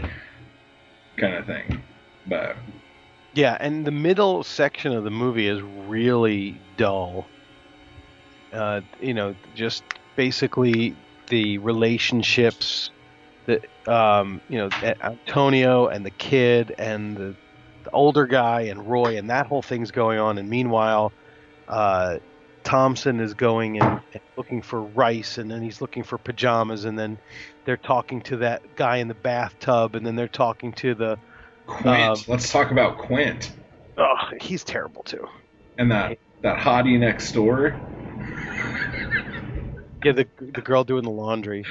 kind of thing. But Yeah, and the middle section of the movie is really dull. Uh, you know, just basically the relationships that um, you know Antonio and the kid and the, the older guy and Roy and that whole thing's going on. And meanwhile, uh, Thompson is going and, and looking for rice, and then he's looking for pajamas, and then they're talking to that guy in the bathtub, and then they're talking to the Quint, Um, let's talk about Quint oh, he's terrible too. and that that hottie next door. Yeah, the the girl doing the laundry.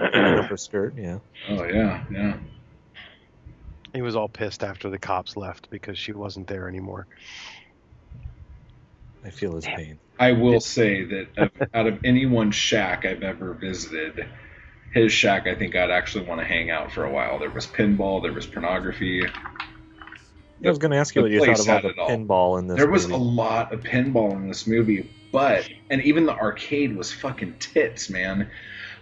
Upper skirt, yeah. Oh yeah, yeah. He was all pissed after the cops left because she wasn't there anymore. I feel his pain. I will say that of, out of anyone's shack I've ever visited, his shack I think I'd actually want to hang out for a while. There was pinball, there was pornography. I was going to ask you what you thought about had the all. pinball in this. There was movie. a lot of pinball in this movie, but and even the arcade was fucking tits, man.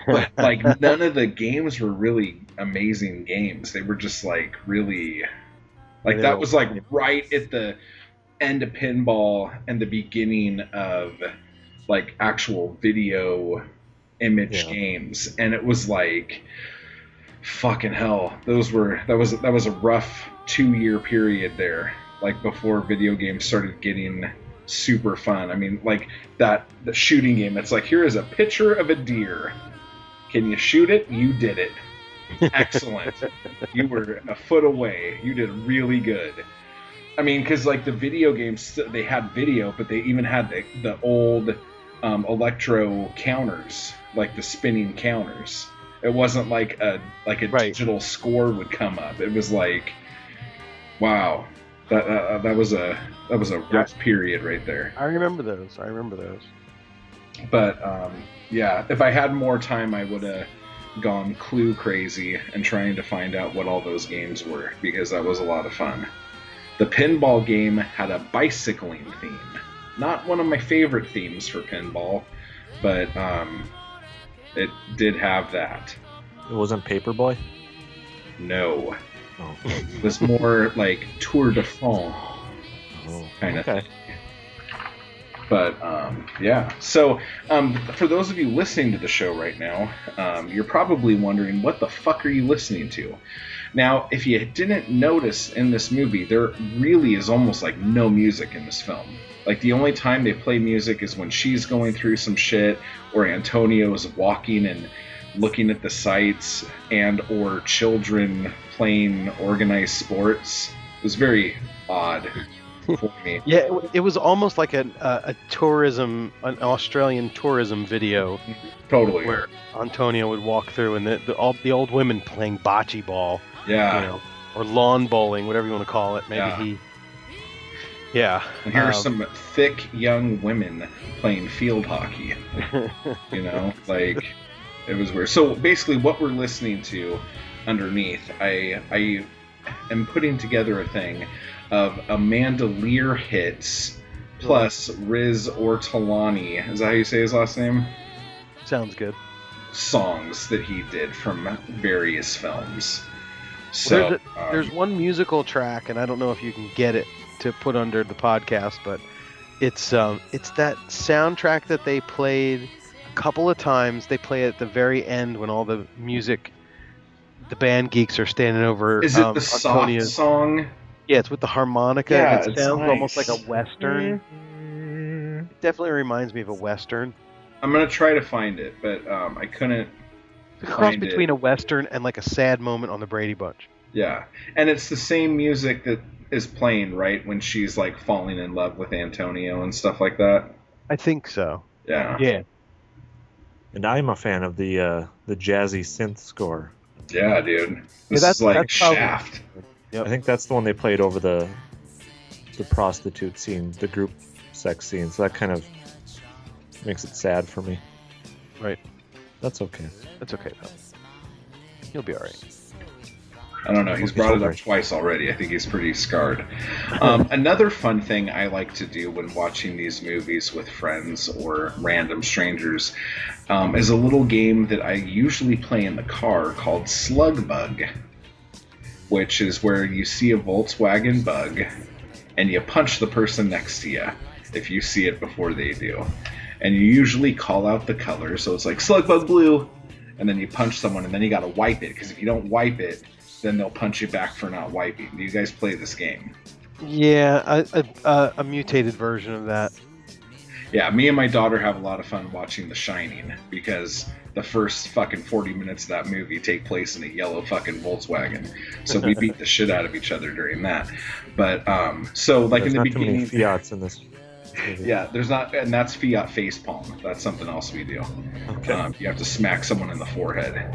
But like none of the games were really amazing games. They were just like really like that was like right at the end of pinball and the beginning of like actual video image Yeah. games. And it was like fucking hell. Those were that was that was a rough 2 year period there like before video games started getting super fun. I mean like that the shooting game. It's like here is a picture of a deer can you shoot it? You did it. Excellent. You were a foot away. You did really good. I mean because like the video games they had video but they even had the, the old um, electro counters like the spinning counters. It wasn't like a like a Right. digital score would come up. It was like wow. That uh, that was a that was a rough period right there. I remember those. I remember those. But um, yeah, if I had more time, I would have gone clue crazy and trying to find out what all those games were because that was a lot of fun. The pinball game had a bicycling theme. Not one of my favorite themes for pinball, but um, it did have that. It wasn't Paperboy. No, Oh, it was more like Tour de France. oh. Kinda. Okay. But um, yeah, so um, for those of you listening to the show right now, um, you're probably wondering what the fuck are you listening to? Now, if you didn't notice in this movie, there really is almost like no music in this film. Like the only time they play music is when she's going through some shit, or Antonio is walking and looking at the sights, and or children playing organized sports. It was very odd for me. Yeah, it, it was almost like a, a, a tourism, an Australian tourism video Totally. where Antonio would walk through and the, the, all, the old women playing bocce ball, Yeah. you know, or lawn bowling, whatever you want to call it. Maybe Yeah. he. Yeah. And here are um, some thick young women playing field hockey. You know, like it was weird. So basically, what we're listening to underneath, I I am putting together a thing of Amanda Lear hits plus Riz Ortolani. Is that how you say his last name? Sounds good. Songs that he did from various films. So there's, a, um, there's one musical track, and I don't know if you can get it to put under the podcast, but it's um, it's that soundtrack that they played a couple of times. They play it at the very end when all the music, the band geeks are standing over. is it um, the song? Yeah, it's with the harmonica. Yeah, and it sounds nice. almost like a western. It definitely reminds me of a western. I'm gonna try to find it, but um, I couldn't It's a cross Find it. between a western and like a sad moment on the Brady Bunch. Yeah, and it's the same music that is playing right when she's like falling in love with Antonio and stuff like that. I think so. Yeah, Yeah. And I'm a fan of the uh, the jazzy synth score. yeah, dude. This that's- is like that's probably- Shaft. Yep. I think that's the one they played over the the prostitute scene, the group sex scene. So that kind of makes it sad for me. Right. That's okay. That's okay though. You'll be all right. I don't know. He's He's brought it up twice already. I think he's pretty scarred. Um, another fun thing I like to do when watching these movies with friends or random strangers um, is a little game that I usually play in the car called Slug Bug, which is where you see a Volkswagen Bug and you punch the person next to you if you see it before they do. And you usually call out the color, so it's like Slug Bug Blue, and then you punch someone, and then you gotta wipe it, because if you don't wipe it, then they'll punch you back for not wiping. Do you guys play this game? Yeah, a, a, a, a mutated version of that. Yeah, me and my daughter have a lot of fun watching The Shining because the first fucking 40 minutes of that movie take place in a yellow fucking Volkswagen. So we beat the shit out of each other during that. But um so like There's in the not too many beginning Fiats in this. Movie. Yeah, there's not and that's Fiat facepalm. That's something else we do. Okay. Um, you have to smack someone in the forehead.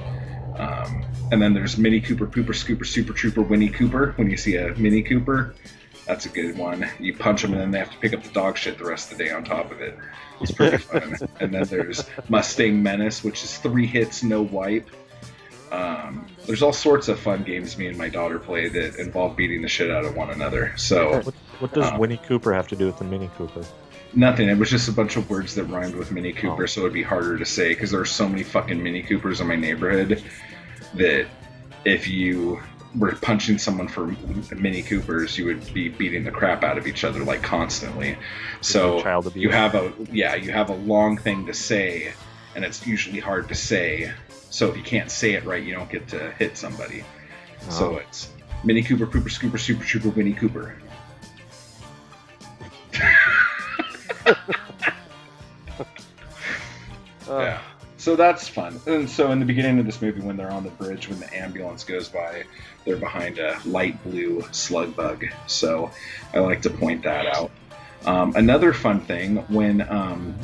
Um, and then there's Mini Cooper, Pooper, Scooper, Super Trooper, Winnie Cooper. When you see a Mini Cooper, that's a good one. You punch them and then they have to pick up the dog shit the rest of the day on top of it. It's pretty fun. and then there's Mustang Menace, which is three hits, no wipe. Um, there's all sorts of fun games me and my daughter play that involve beating the shit out of one another. So What, what does Uh, Winnie Cooper have to do with the Mini Cooper? Nothing. It was just a bunch of words that rhymed with Mini Cooper, Oh. so it'd be harder to say because there are so many fucking Mini Coopers in my neighborhood that if you were punching someone for Mini Coopers, you would be beating the crap out of each other like constantly. So child abuse. you have a yeah, you have a long thing to say, and it's usually hard to say. So if you can't say it right, you don't get to hit somebody. So Oh. it's Mini Cooper, Pooper, Scooper, Super Trooper, Winnie Cooper. Uh, Yeah. So that's fun. And so in the beginning of this movie, when they're on the bridge, when the ambulance goes by, they're behind a light blue slug bug. So I like to point that out. Um, another fun thing when um,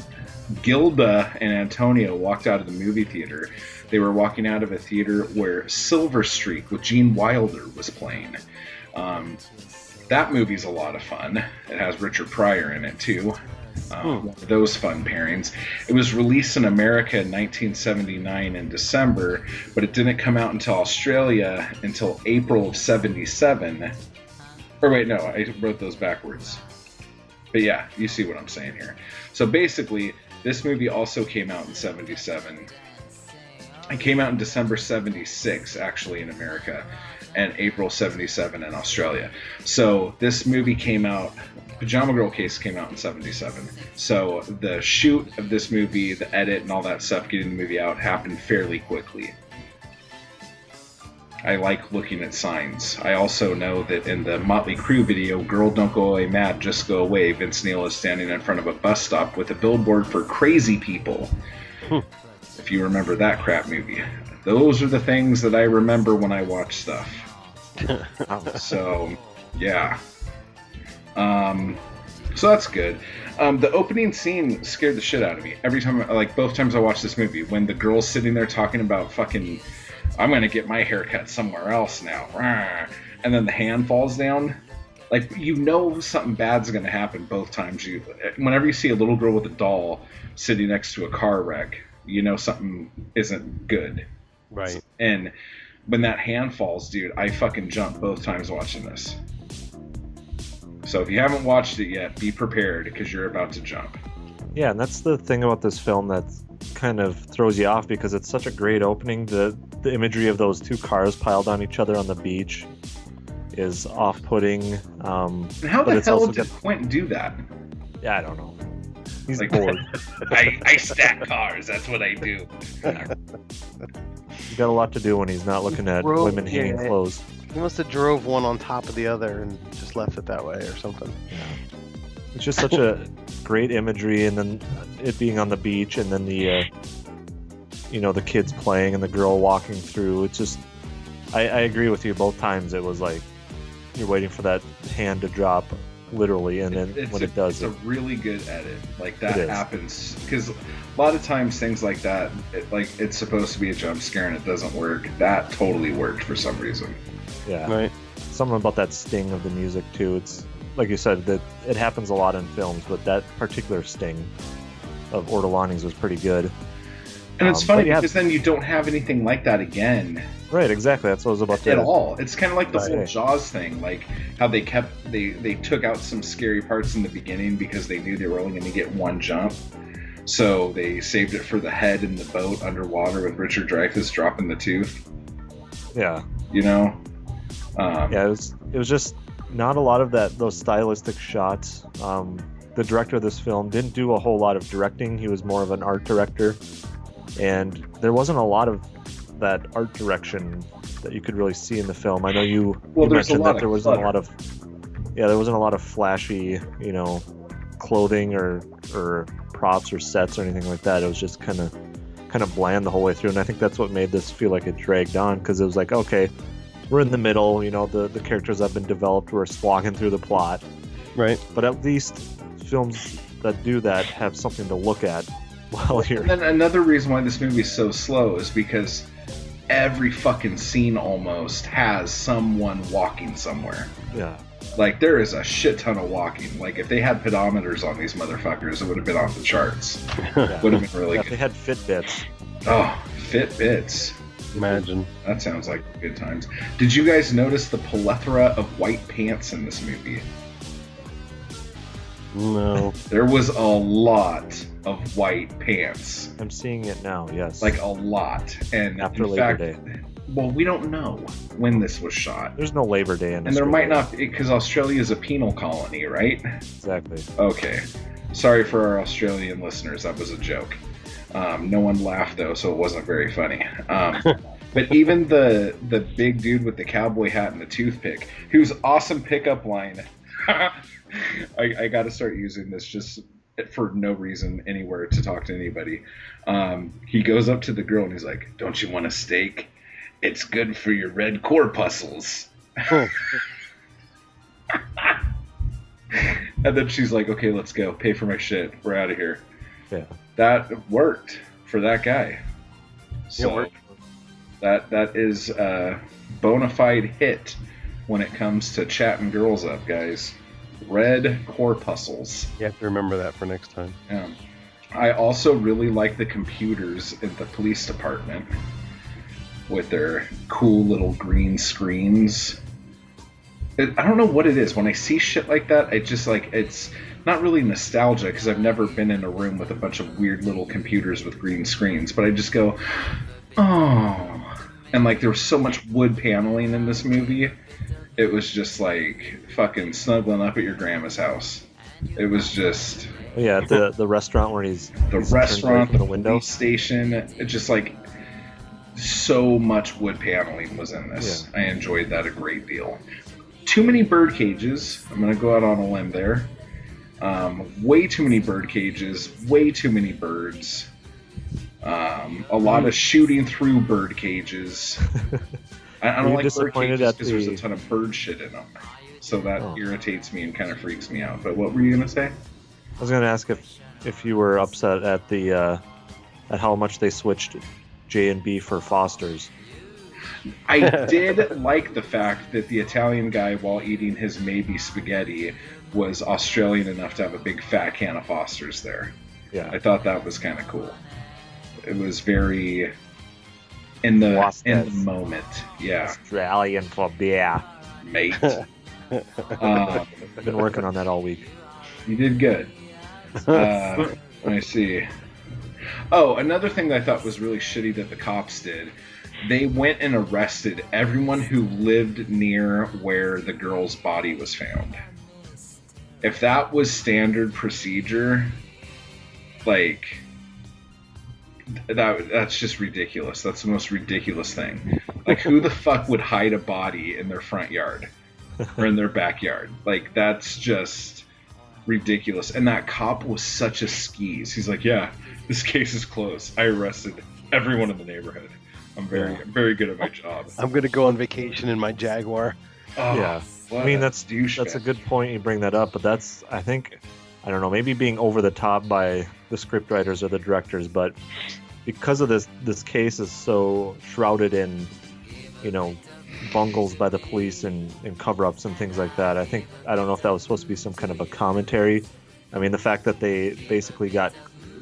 Gilda and Antonio walked out of the movie theater, they were walking out of a theater where Silver Streak with Gene Wilder was playing. Um, that movie's a lot of fun. It has Richard Pryor in it too. Oh. One those fun pairings. It was released in America in 1979 in December, but it didn't come out until Australia until April of 77. Or wait, no, I wrote those backwards. But yeah, you see what I'm saying here. So basically, this movie also came out in 77. It came out in December 76, actually, in America, and April 77 in Australia. So this movie came out, Pajama Girl Case came out in 77. So the shoot of this movie, the edit, and all that stuff, getting the movie out, happened fairly quickly. I like looking at signs. I also know that in the Motley Crue video, Girl Don't Go Away Mad, Just Go Away, Vince Neil is standing in front of a bus stop with a billboard for crazy people. Hmm. if you remember that crap movie. Those are the things that I remember when I watch stuff. Oh. so, yeah. Um, so that's good. Um, the opening scene scared the shit out of me every time. Like both times I watched this movie, when the girl's sitting there talking about fucking, I'm gonna get my hair cut somewhere else now, and then the hand falls down. Like you know something bad's gonna happen both times. You, whenever you see a little girl with a doll sitting next to a car wreck, you know something isn't good. Right. And when that hand falls, dude, I fucking jumped both times watching this. So if you haven't watched it yet, be prepared because you're about to jump. Yeah, and that's the thing about this film that kind of throws you off because it's such a great opening. The the imagery of those two cars piled on each other on the beach is off-putting. Um, And how But the it's hell also did got- Quentin do that? yeah, I don't know. He's Like- bored. I, I stack cars. That's what I do. He's got a lot to do when he's not looking at Bro, women hanging yeah. clothes. He must have drove one on top of the other and just left it that way or something. It's just such a great imagery, and then it being on the beach, and then the, uh, you know, the kids playing and the girl walking through. It's just, I, I agree with you. Both times it was like you're waiting for that hand to drop, literally, and then it's when a, it does, it's it, a really good edit. Like that It is. happens because a lot of times things like that, it, like it's supposed to be a jump scare and it doesn't work. That totally worked for some reason. Yeah, Right. something about that sting of the music too. It's like you said that it happens a lot in films, but that particular sting of Ortolani's was pretty good. And it's Um, funny but yeah. because then you don't have anything like that again Right, exactly. That's what I was about to. at all. It's kind of like the Right. whole Jaws thing, like how they kept they they took out some scary parts in the beginning because they knew they were only going to get one jump. So they saved it for the head in the boat underwater with Richard Dreyfuss dropping the tooth. Yeah, You know. Um, yeah. It was. It was just not a lot of that. Those stylistic shots. Um, the director of this film didn't do a whole lot of directing. He was more of an art director, and there wasn't a lot of that art direction that you could really see in the film. I know you, Well, you mentioned that there wasn't a lot of. Yeah, there wasn't a lot of flashy, you know, clothing or or props or sets or anything like that. It was just kind of kind of bland the whole way through, and I think that's what made this feel like it dragged on because it was like, okay, we're in the middle, you know, the the characters have been developed, we're slogging through the plot, Right. but at least films that do that have something to look at while you're And then another reason why this movie is so slow is because every fucking scene almost has someone walking somewhere. yeah Like there is a shit ton of walking. Like if they had pedometers on these motherfuckers, it would have been off the charts. yeah. Would have been really Yeah, if they had Fitbits. Oh, Fitbits. Imagine. That sounds like good times. Did you guys notice the plethora of white pants in this movie? No. There was a lot of white pants. I'm seeing it now. Yes, Like a lot. And After in Labor fact, Day. well, we don't know when this was shot. there's no Labor Day in this. And there might not because Australia is a penal colony, right? exactly. Okay. Sorry for our Australian listeners. That was a joke. Um, no one laughed though, so it wasn't very funny. Um, but even the the big dude with the cowboy hat and the toothpick, whose awesome pickup line. I, I got to start using this just for no reason anywhere to talk to anybody. Um, he goes up to the girl and he's like, "Don't you want a steak? It's good for your red corpuscles." And then she's like, "Okay, let's go. Pay for my shit. We're out of here." Yeah. That worked for that guy. So worked. that that is a bona fide hit when it comes to chatting girls up, guys. Red corpuscles. You have to remember that for next time. Yeah. I also really like the computers in the police department with their cool little green screens. It, I don't know what it is. When I see shit like that, it just like it's not really nostalgia because I've never been in a room with a bunch of weird little computers with green screens, but I just go, oh. And like there was so much wood paneling in this movie, it was just like fucking snuggling up at your grandma's house. It was just Yeah, the the restaurant where he's the he's restaurant, the the window. police station, it just like so much wood paneling was in this. I enjoyed that a great deal. Too many bird cages. I'm gonna go out on a limb there. Um, way too many bird cages. Way too many birds. Um, a lot of shooting through bird cages. I, I don't like bird cages because there's a ton of bird shit in them. So that Oh. irritates me and kind of freaks me out. But what were you gonna say? I was gonna ask if if you were upset at the uh, at how much they switched J and B for Foster's. I did like the fact that the Italian guy, while eating his maybe spaghetti, was Australian enough to have a big fat can of Foster's there. Yeah, I thought that was kind of cool. It was very in the Foster's. in the moment. Yeah, Australian for beer. mate. um, I've been working on that all week. you did good. Uh, let me see. Oh, another thing that I thought was really shitty that the cops did. They went and arrested everyone who lived near where the girl's body was found. If that was standard procedure, like that that's just ridiculous. That's the most ridiculous thing. Like who the fuck would hide a body in their front yard or in their backyard? Like that's just ridiculous. And that cop was such a skis. He's like, "Yeah, this case is closed. I arrested everyone in the neighborhood. I'm very, Yeah. very good at my job." I'm gonna go on vacation in my Jaguar. Oh, Yeah. I mean that's that's a good point you bring that up, but that's I think I don't know maybe being over the top by the script writers or the directors, but because of this this case is so shrouded in you know bungles by the police and, and cover-ups and things like that. I think I don't know if that was supposed to be some kind of a commentary. I mean the fact that they basically got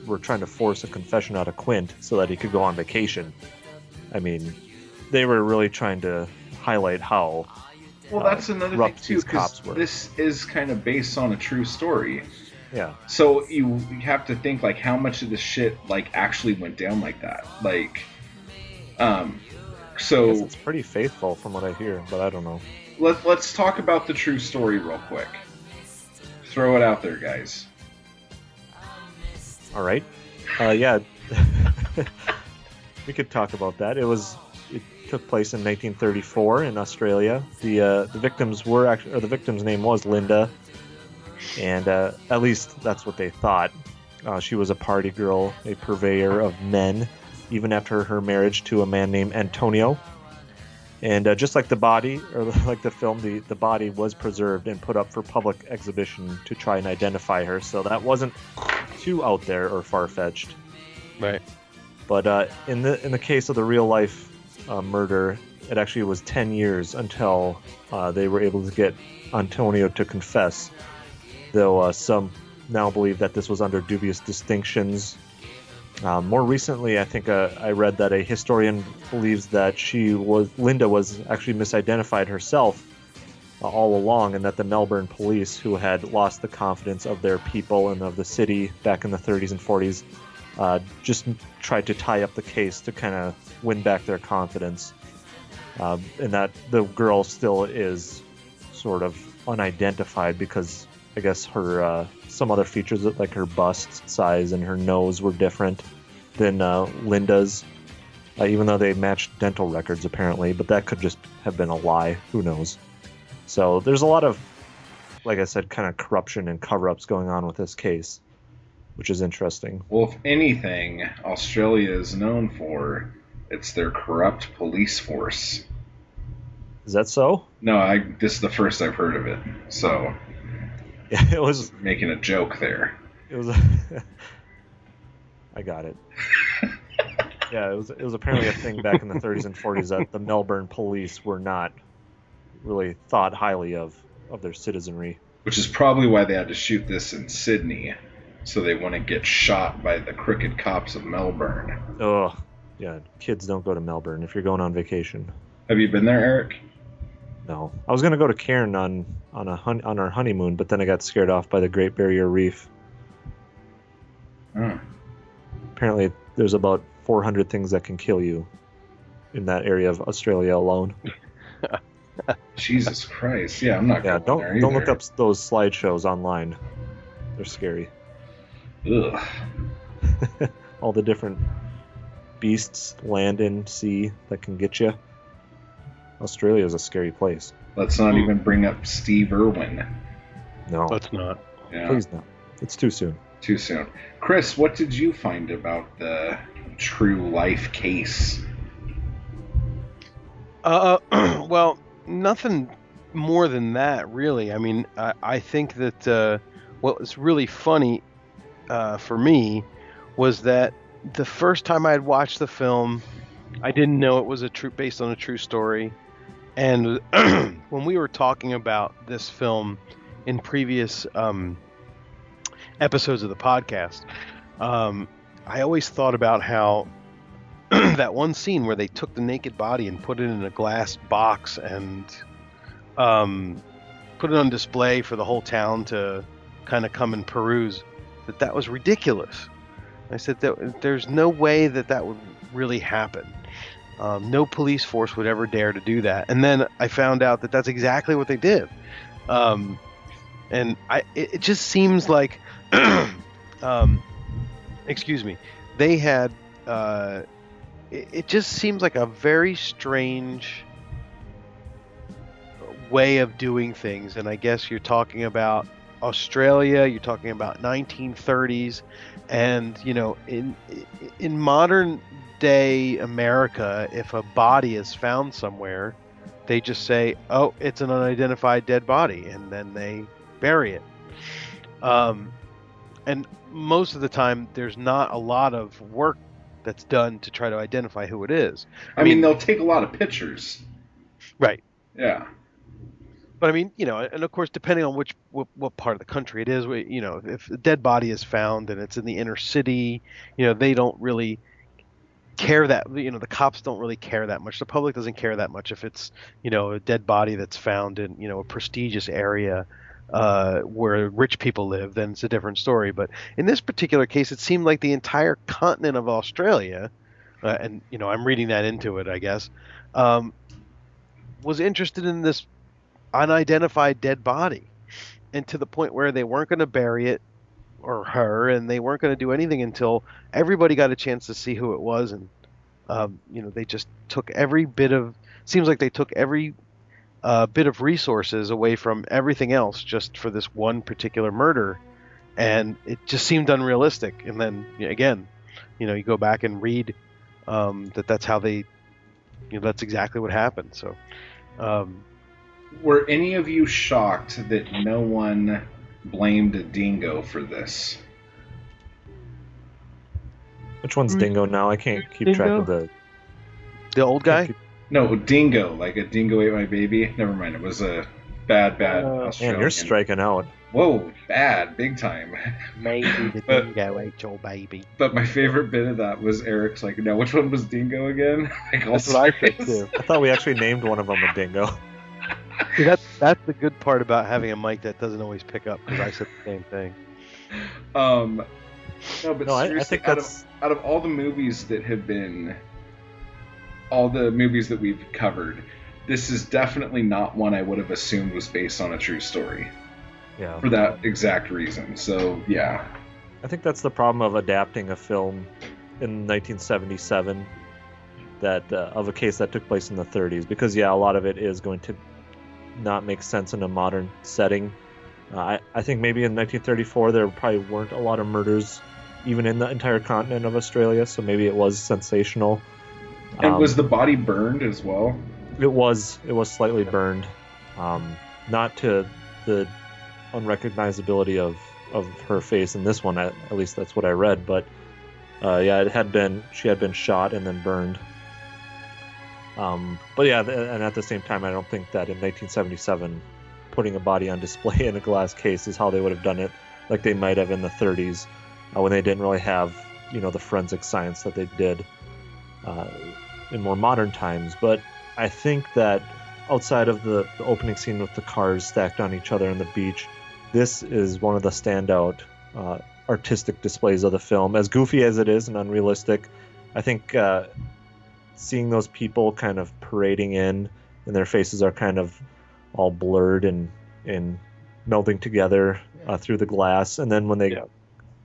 were trying to force a confession out of Quint so that he could go on vacation. I mean, they were really trying to highlight how Well, that's another thing too, because this is kind of based on a true story. yeah So you, you have to think like how much of this shit like actually went down like that. Like, um, so it's pretty faithful from what I hear, but I don't know. let let's talk about the true story real quick. Throw it out there, guys. All right. Uh, yeah. we could talk about that. It was took place in 1934 in Australia. The uh, the victims were actually or the victim's name was Linda, and uh, at least that's what they thought. Uh, she was a party girl, a purveyor of men, even after her marriage to a man named Antonio. And uh, just like the body, or like the film, the, the body was preserved and put up for public exhibition to try and identify her. So that wasn't too out there or far fetched. Right. But uh, in the in the case of the real life uh, murder, it actually was 10 years until uh, they were able to get Antonio to confess. Though uh, some now believe that this was under dubious distinctions. Uh, more recently, I think uh, I read that a historian believes that she was Linda was actually misidentified herself all along, and that the Melbourne police, who had lost the confidence of their people and of the city back in the 30s and 40s, uh, just tried to tie up the case to kind of win back their confidence. Uh, and that the girl still is sort of unidentified because I guess her uh, some other features like her bust size and her nose were different than uh, Linda's, uh, even though they matched dental records apparently. But that could just have been a lie. Who knows? So there's a lot of, like I said, kind of corruption and cover-ups going on with this case, which is interesting. Well, if anything, Australia is known for it's their corrupt police force. Is that so? No, I this is the first I've heard of it. So Yeah, it was. making a joke there. It was. I got it. yeah, it was. It was apparently a thing back in the 30s and 40s that the Melbourne police were not really thought highly of of their citizenry. Which is probably why they had to shoot this in Sydney, so they wouldn't get shot by the crooked cops of Melbourne. Oh, yeah. Kids don't go to Melbourne if you're going on vacation. Have you been there, Eric? No, I was gonna go to Cairn on on a hun- on our honeymoon, but then I got scared off by the Great Barrier Reef. Oh. Apparently, there's about 400 things that can kill you in that area of Australia alone. Jesus Christ. Yeah, I'm not Yeah, don't there don't look up those slideshows online. They're scary. Ugh. All the different beasts, land and sea, that can get you. Australia is a scary place. Let's not even bring up Steve Irwin. No, Let's not. Yeah, please no. It's too soon. too soon. Chris, what did you find about the true life case? Uh, well, nothing more than that, really. I mean, I, I think that uh, what was really funny uh, for me was that the first time I had watched the film, I didn't know it was a true based on a true story, and when we were talking about this film in previous um, episodes of the podcast, um, I always thought about how that one scene where they took the naked body and put it in a glass box and um, put it on display for the whole town to kind of come and peruse that that was ridiculous i said that there's no way that that would really happen. Um, no police force would ever dare to do that. And then i found out that that's exactly what they did. Um, and I, it, it just seems like um, excuse me they had uh, it, it just seems like a very strange way of doing things. And i guess you're talking about australia you're talking about 1930s and you know in in modern day america if a body is found somewhere they just say oh it's an unidentified dead body and then they bury it um, and most of the time there's not a lot of work that's done to try to identify who it is I mean, they'll take a lot of pictures. right Yeah. But I mean, you know, and of course, depending on which what, what part of the country it is, we- you know, if a dead body is found and it's in the inner city, you know, they don't really care that you know the cops don't really care that much. The public doesn't care that much if it's you know a dead body that's found in you know a prestigious area uh, where rich people live. Then it's a different story. But in this particular case, it seemed like the entire continent of Australia, uh, and you know, I'm reading that into it, I guess, um, was interested in this unidentified dead body. And to the point where they weren't going to bury it or her and they weren't going to do anything until everybody got a chance to see who it was. And um, you know they just took every bit of seems like they took every uh, bit of resources away from everything else just for this one particular murder. And it just seemed unrealistic. And then again you know you go back and read um, that that's how they you know that's exactly what happened. So um, Were any of you shocked that no one blamed a Dingo for this? Which one's Mm. Dingo now? I can't keep track of the. the old guy No, Dingo, like a dingo ate my baby. Never mind, it was a bad, bad Uh, Australian. Man, you're striking out. Whoa, bad, big time. Maybe the But- dingo ate your baby. But my favorite bit of that was Eric's like, "No, which one was Dingo again?" like, That's what I said serious. too. I thought we actually named one of them a dingo. See, that's that's the good part about having a mic that doesn't always pick up because I said the same thing. Um, no, but No, I, I seriously, think out of that's. out of all the movies that have been all the movies that we've covered this is definitely not one i would have assumed was based on a true story Yeah. for that exact reason so yeah I think that's the problem of adapting a film in 1977 that uh, of a case that took place in the 30s because yeah a lot of it is going to not make sense in a modern setting. Uh, I, I think maybe in 1934 there probably weren't a lot of murders even in the entire continent of australia so maybe it was sensational. And Um, was the body burned as well? It was it was slightly burned. Um, not to the unrecognizability of of her face in this one at, at least that's what i read but uh, yeah it had been she had been shot and then burned Um, but yeah, and at the same time, I don't think that in 1977, putting a body on display in a glass case is how they would have done it, like they might have in the 30s, uh, when they didn't really have, you know, the forensic science that they did uh, in more modern times. But I think that outside of the, the opening scene with the cars stacked on each other on the beach, this is one of the standout uh, artistic displays of the film. As goofy as it is and unrealistic, I think uh, seeing those people kind of parading in and their faces are kind of all blurred and and melding together uh, through the glass, and then when they Yeah.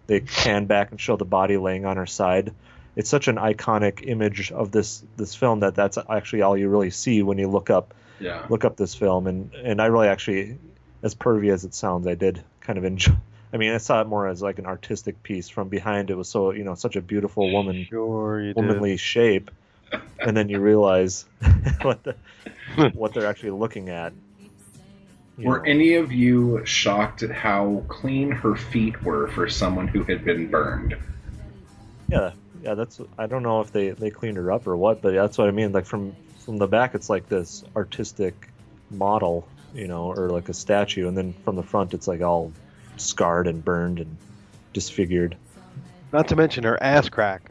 they pan back and show the body laying on her side, it's such an iconic image of this this film that that's actually all you really see when you look up Yeah. look up this film and and I really actually as pervy as it sounds I did kind of enjoy I mean I saw it more as like an artistic piece from behind it was so you know such a beautiful woman Sure, you did. womanly shape and then you realize what the what they're actually looking at You Were know. any of you shocked at how clean her feet were for someone who had been burned? yeah yeah that's I don't know if they they cleaned her up or what but that's what I mean like from from the back it's like this artistic model you know or like a statue and then from the front it's like all scarred and burned and disfigured Not to mention her ass crack.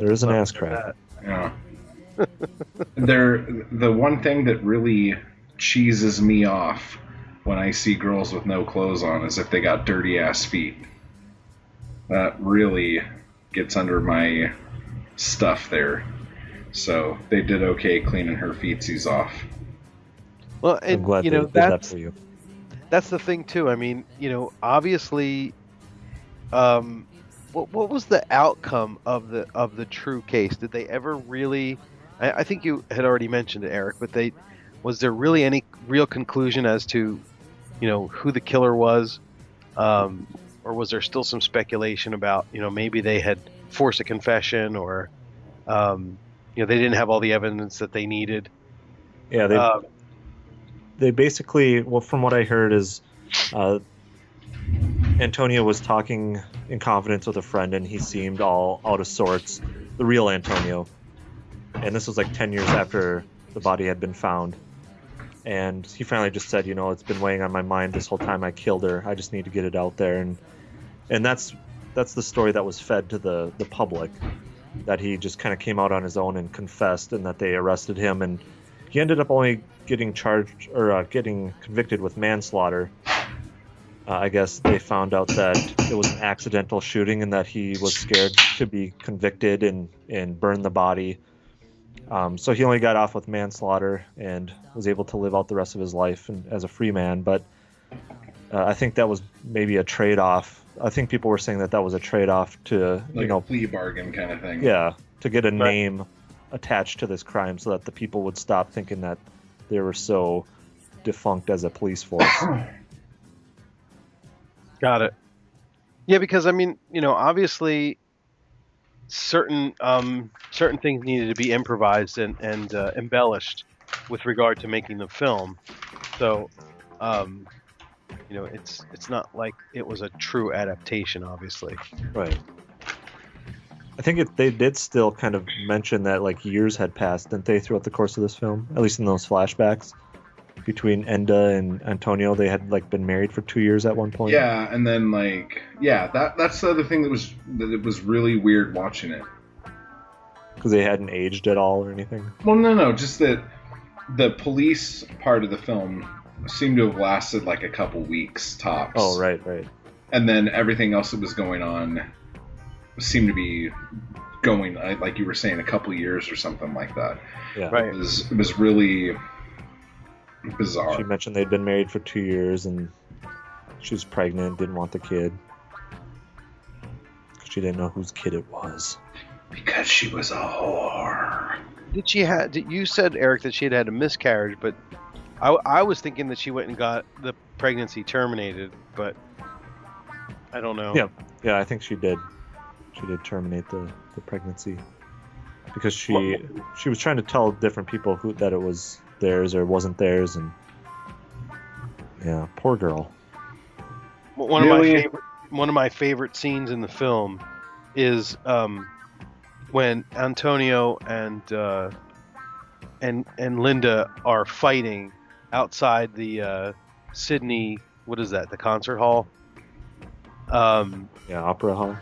There is an ass crack Yeah. there, the one thing that really cheeses me off when I see girls with no clothes on is if they got dirty ass feet. That really gets under my stuff there. So they did okay cleaning her feetsies off. Well, I'm and glad you they know did that that's for you that's the thing too. I mean, you know, obviously, um, what what was the outcome of the of the true case? Did they ever really? I, I think you had already mentioned it, Eric. But they was there really any real conclusion as to, you know, who the killer was, um, or was there still some speculation about, you know, maybe they had forced a confession or, um, you know, they didn't have all the evidence that they needed. yeah they Um, they basically well from what i heard is uh, antonio was talking in confidence with a friend and he seemed all out of sorts. The real antonio. And this was like 10 years after the body had been found. And he finally just said you know it's been weighing on my mind this whole time i killed her. I just need to get it out there. And and that's that's the story that was fed to the the public that he just kind of came out on his own and confessed and that they arrested him. And he ended up only getting charged or uh, getting convicted with manslaughter. Uh, I guess they found out that it was an accidental shooting and that he was scared to be convicted and, and burn the body. Um, so he only got off with manslaughter and was able to live out the rest of his life and, as a free man. But uh, I think that was maybe a trade off. I think people were saying that that was a trade off to, Like you know, a plea bargain kind of thing. yeah, to get a Right. name attached to this crime so that the people would stop thinking that they were so defunct as a police force. Got it. Yeah, because I mean, you know, obviously, certain um, certain things needed to be improvised and and uh, embellished with regard to making the film. So, um, you know, it's it's not like it was a true adaptation, obviously. right. I think it, they did still kind of mention that like years had passed, didn't they, throughout the course of this film? At least in those flashbacks between Linda and Antonio, they had like been married for two years at one point. Yeah, and then like yeah, that that's the other thing that was that it was really weird watching it. because they hadn't aged at all or anything. Well, no, no, just that the police part of the film seemed to have lasted like a couple weeks tops. Oh, right, right. And then everything else that was going on seemed to be going uh, like you were saying a couple years or something like that. Yeah. It Right. was it was really bizarre. She mentioned they'd been married for two years and she was pregnant, didn't want the kid. 'Cause She didn't know whose kid it was. because she was a whore. Did she had? You said Eric that she had had a miscarriage, but I, I was thinking that she went and got the pregnancy terminated, but I don't know. Yeah. Yeah, I think she did. She did terminate the, the pregnancy because she she was trying to tell different people who that it was theirs or wasn't theirs, and yeah, poor girl. One Really? of my favorite one of my favorite scenes in the film is um, when Antonio and uh, and and Linda are fighting outside the uh, Sydney. What is that? The concert hall. Um, Yeah, opera hall.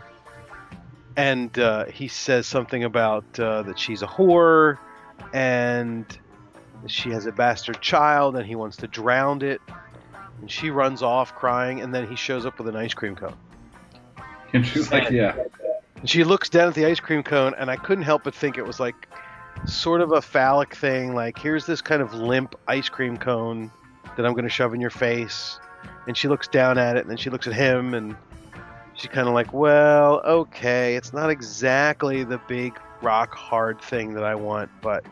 and uh, he says something about uh, that she's a whore and she has a bastard child and he wants to drown it. And she runs off crying and then he shows up with an ice cream cone. And she's like, yeah. and she looks down at the ice cream cone and i couldn't help but think it was like sort of a phallic thing like here's this kind of limp ice cream cone that i'm going to shove in your face. And she looks down at it and then she looks at him and she's kind of like well okay it's not exactly the big rock hard thing that i want but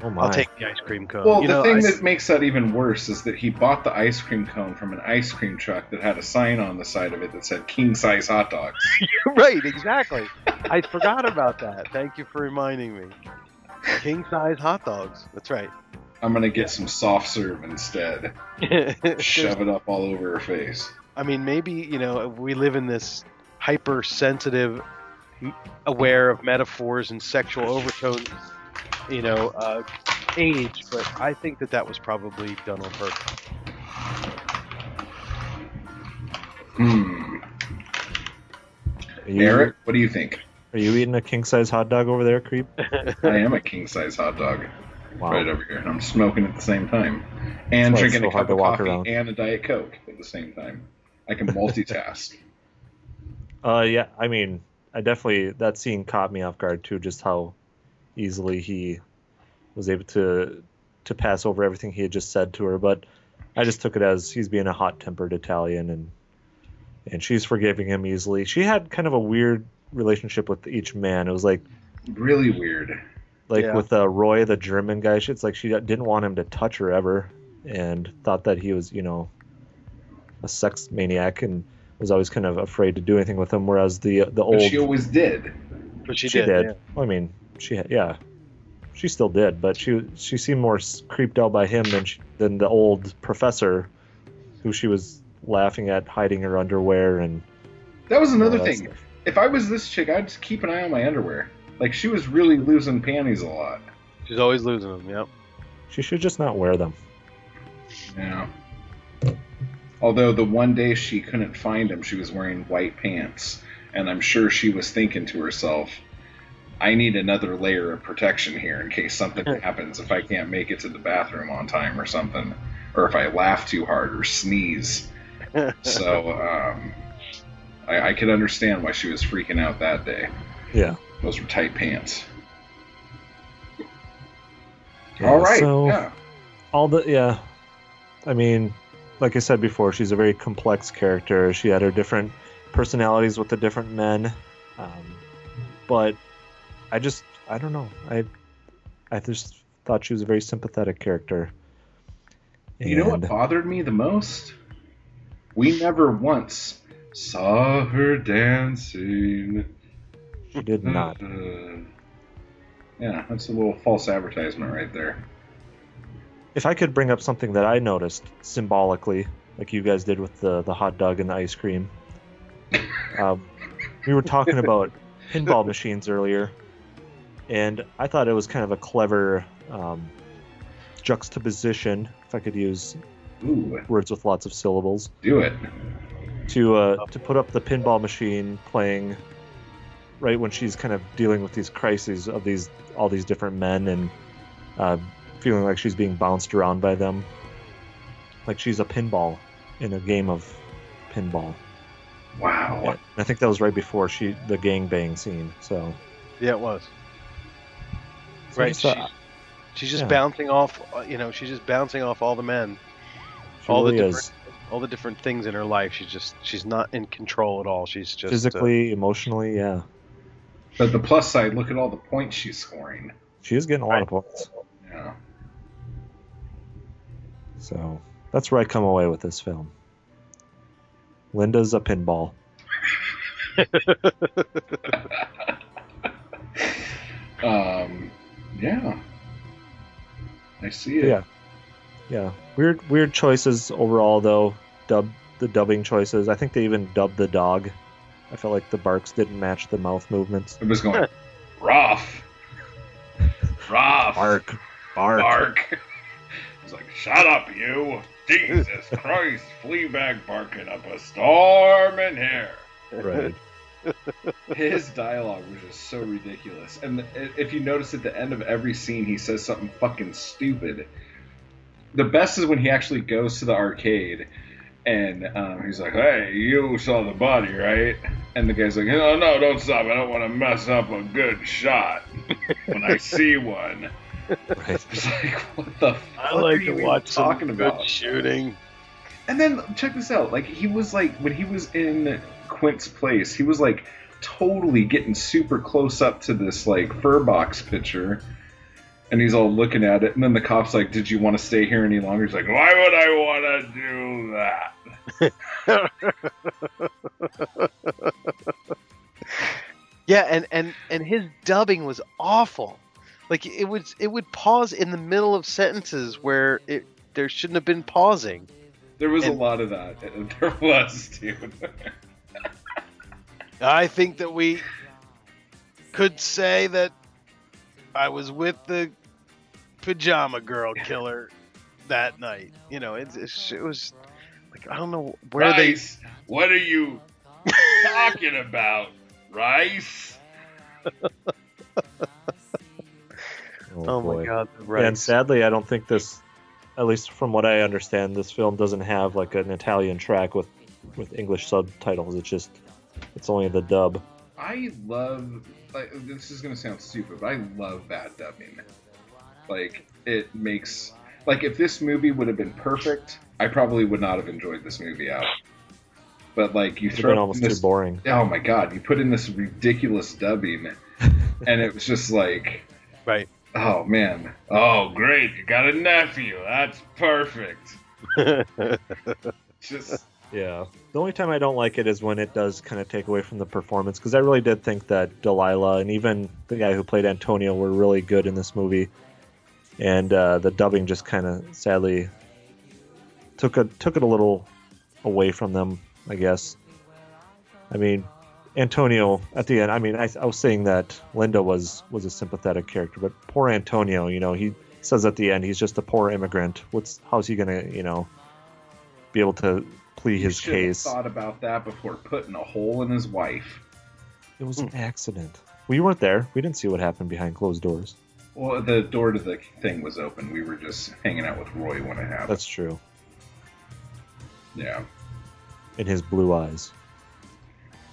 Oh my. i'll take the ice cream cone Well, you the know, thing I- that makes that even worse is that he bought the ice cream cone from an ice cream truck that had a sign on the side of it that said king size hot dogs. right exactly i forgot about that thank you for reminding me king size hot dogs that's right I'm gonna get some soft serve instead. Shove it up all over her face. I mean, maybe you know we live in this hypersensitive, m- aware of metaphors and sexual overtones, you know, uh, age. But I think that that was probably done on purpose. Hmm. You, Eric, what do you think? Are you eating a king size hot dog over there, creep? I am a king size hot dog Wow. right over here. and I'm smoking at the same time. And That's drinking so a cup of coffee around. and a Diet Coke at the same time. I can multitask. Uh, yeah. I mean, I definitely that scene caught me off guard too. Just how easily he was able to to pass over everything he had just said to her. But I just took it as he's being a hot tempered Italian, and and she's forgiving him easily. She had kind of a weird relationship with each man. It was like really weird. like Yeah. with uh, Roy, the German guy. It's like she didn't want him to touch her ever, and thought that he was, you know, a sex maniac, and was always kind of afraid to do anything with him. Whereas the the But old she always did. But she, she did. did. yeah. Well, I mean, she had, yeah, she still did, but she she seemed more creeped out by him than she, than the old professor, who she was laughing at hiding her underwear and That was another all that thing. stuff. If I was this chick, I'd just keep an eye on my underwear. Like she was really losing panties a lot. She's always losing them. Yep. She should just not wear them. Yeah. Although the one day she couldn't find him, she was wearing white pants, and I'm sure she was thinking to herself, "I need another layer of protection here in case something happens if I can't make it to the bathroom on time or something, or if I laugh too hard or sneeze." so um, I, I could understand why she was freaking out that day. Yeah. Those were tight pants. Yeah, All right. so- yeah. all the yeah i mean like i said before she's a very complex character she had her different personalities with the different men um, but i just i don't know i i just thought she was a very sympathetic character You know what bothered me the most? We never once saw her dancing. she did not Uh, yeah, that's a little false advertisement right there. if i could bring up something that i noticed symbolically like you guys did with the the hot dog and the ice cream um, we were talking about pinball machines earlier and i thought it was kind of a clever um, juxtaposition if i could use Ooh, words with lots of syllables do it. to uh, to put up the pinball machine playing right when she's kind of dealing with these crises of these all these different men and uh, feeling like she's being bounced around by them like she's a pinball in a game of pinball Wow. and i think that was right before she the gangbang scene so, Yeah, it was. So I Right. just She's, she's just yeah. bouncing off. uh, You know, she's just bouncing off all the men, she all the different, is all the different things in her life. She's just, she's not in control at all. She's just uh, physically emotionally yeah But the plus side, look at all the points she's scoring. she is getting a lot of points Yeah. so that's where i come away with this film linda's a pinball Um, yeah. I see it. Yeah. Yeah, weird, weird choices overall, though. Dub the dubbing choices. I think they even dubbed the dog. I felt like the barks didn't match the mouth movements. It was going rough. Rough. Bark, Bark. bark. He's like, shut up, you. Jesus Christ, Fleabag barking up a storm in here. Right. His dialogue was just so ridiculous. And if you notice at the end of every scene, he says something fucking stupid. The best is when he actually goes to the arcade and um, he's like, hey, you saw the body, right? And the guy's like, no, no, don't stop. I don't want to mess up a good shot when I see one. Right. It's like, what the fuck I like are you to even watch talking about? shooting. And then check this out. Like he was like when he was in Quint's place, he was like totally getting super close up to this like fur box picture. And he's all looking at it, and then the cop's like, "Did you want to stay here any longer?" He's like, "Why would I want to do that?" Yeah, and and and his dubbing was awful. Like it would it would pause in the middle of sentences where it there shouldn't have been pausing. There was And- a lot of that. There was, dude. I think that we could say that I was with the pajama girl killer that night. You know, it, it, it was like I don't know where they what are you talking about, Rice? Oh, oh, my god, the Yeah, and sadly, I don't think this, at least from what I understand, this film doesn't have like an Italian track with with English subtitles. It's just, it's only the dub. I love. Like, this is gonna sound stupid, but I love bad dubbing. Like it makes like if this movie would have been perfect, I probably would not have enjoyed this movie out. But like you It's been throw almost in this, too boring. oh my god, you put in this ridiculous dubbing, and it was just like, right. oh man, oh great, you got a nephew, that's perfect. Just Yeah. The only time I don't like it is when it does kind of take away from the performance because I really did think that Dalila and even the guy who played Antonio were really good in this movie, and uh, the dubbing just kind of sadly took a took it a little away from them. I guess. I mean, Antonio at the end. I mean, I, I was saying that Linda was was a sympathetic character, but poor Antonio. You know, he says at the end he's just a poor immigrant. What's how's he gonna you know be able to plead you his should have case? thought about that before putting a hole in his wife. It was Hmm. an accident. We weren't there. We didn't see what happened behind closed doors. Well, the door to the thing was open. We were just hanging out with Roy when it happened. That's true. yeah. In his blue eyes.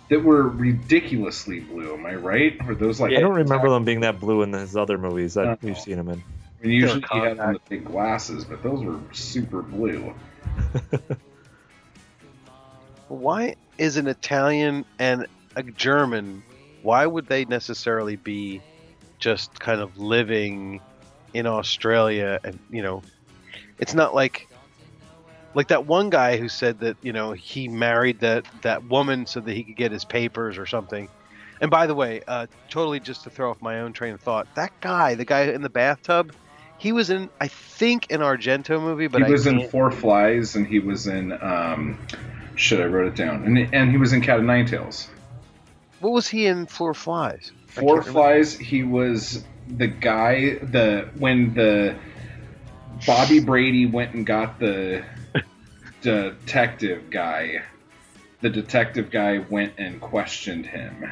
That were ridiculously blue. Am I right? Were those like? I don't remember them being that blue in his other movies that we've seen him in. I mean, usually he had on the big glasses, but those were super blue. Why is an Italian and a German? Why would they necessarily be just kind of living in Australia? And you know, it's not like like that one guy who said that you know he married that that woman so that he could get his papers or something. And by the way, uh, totally just to throw off my own train of thought, that guy, the guy in the bathtub, he was in I think an Argento movie, but he was in Four Flies, and he was in. Um, shit, I wrote it down, and and he was in Cat of Nine Tails. What was he in Four Flies? I Four. Flies. He was the guy. The when the Bobby Brady went and got the detective guy. The detective guy went and questioned him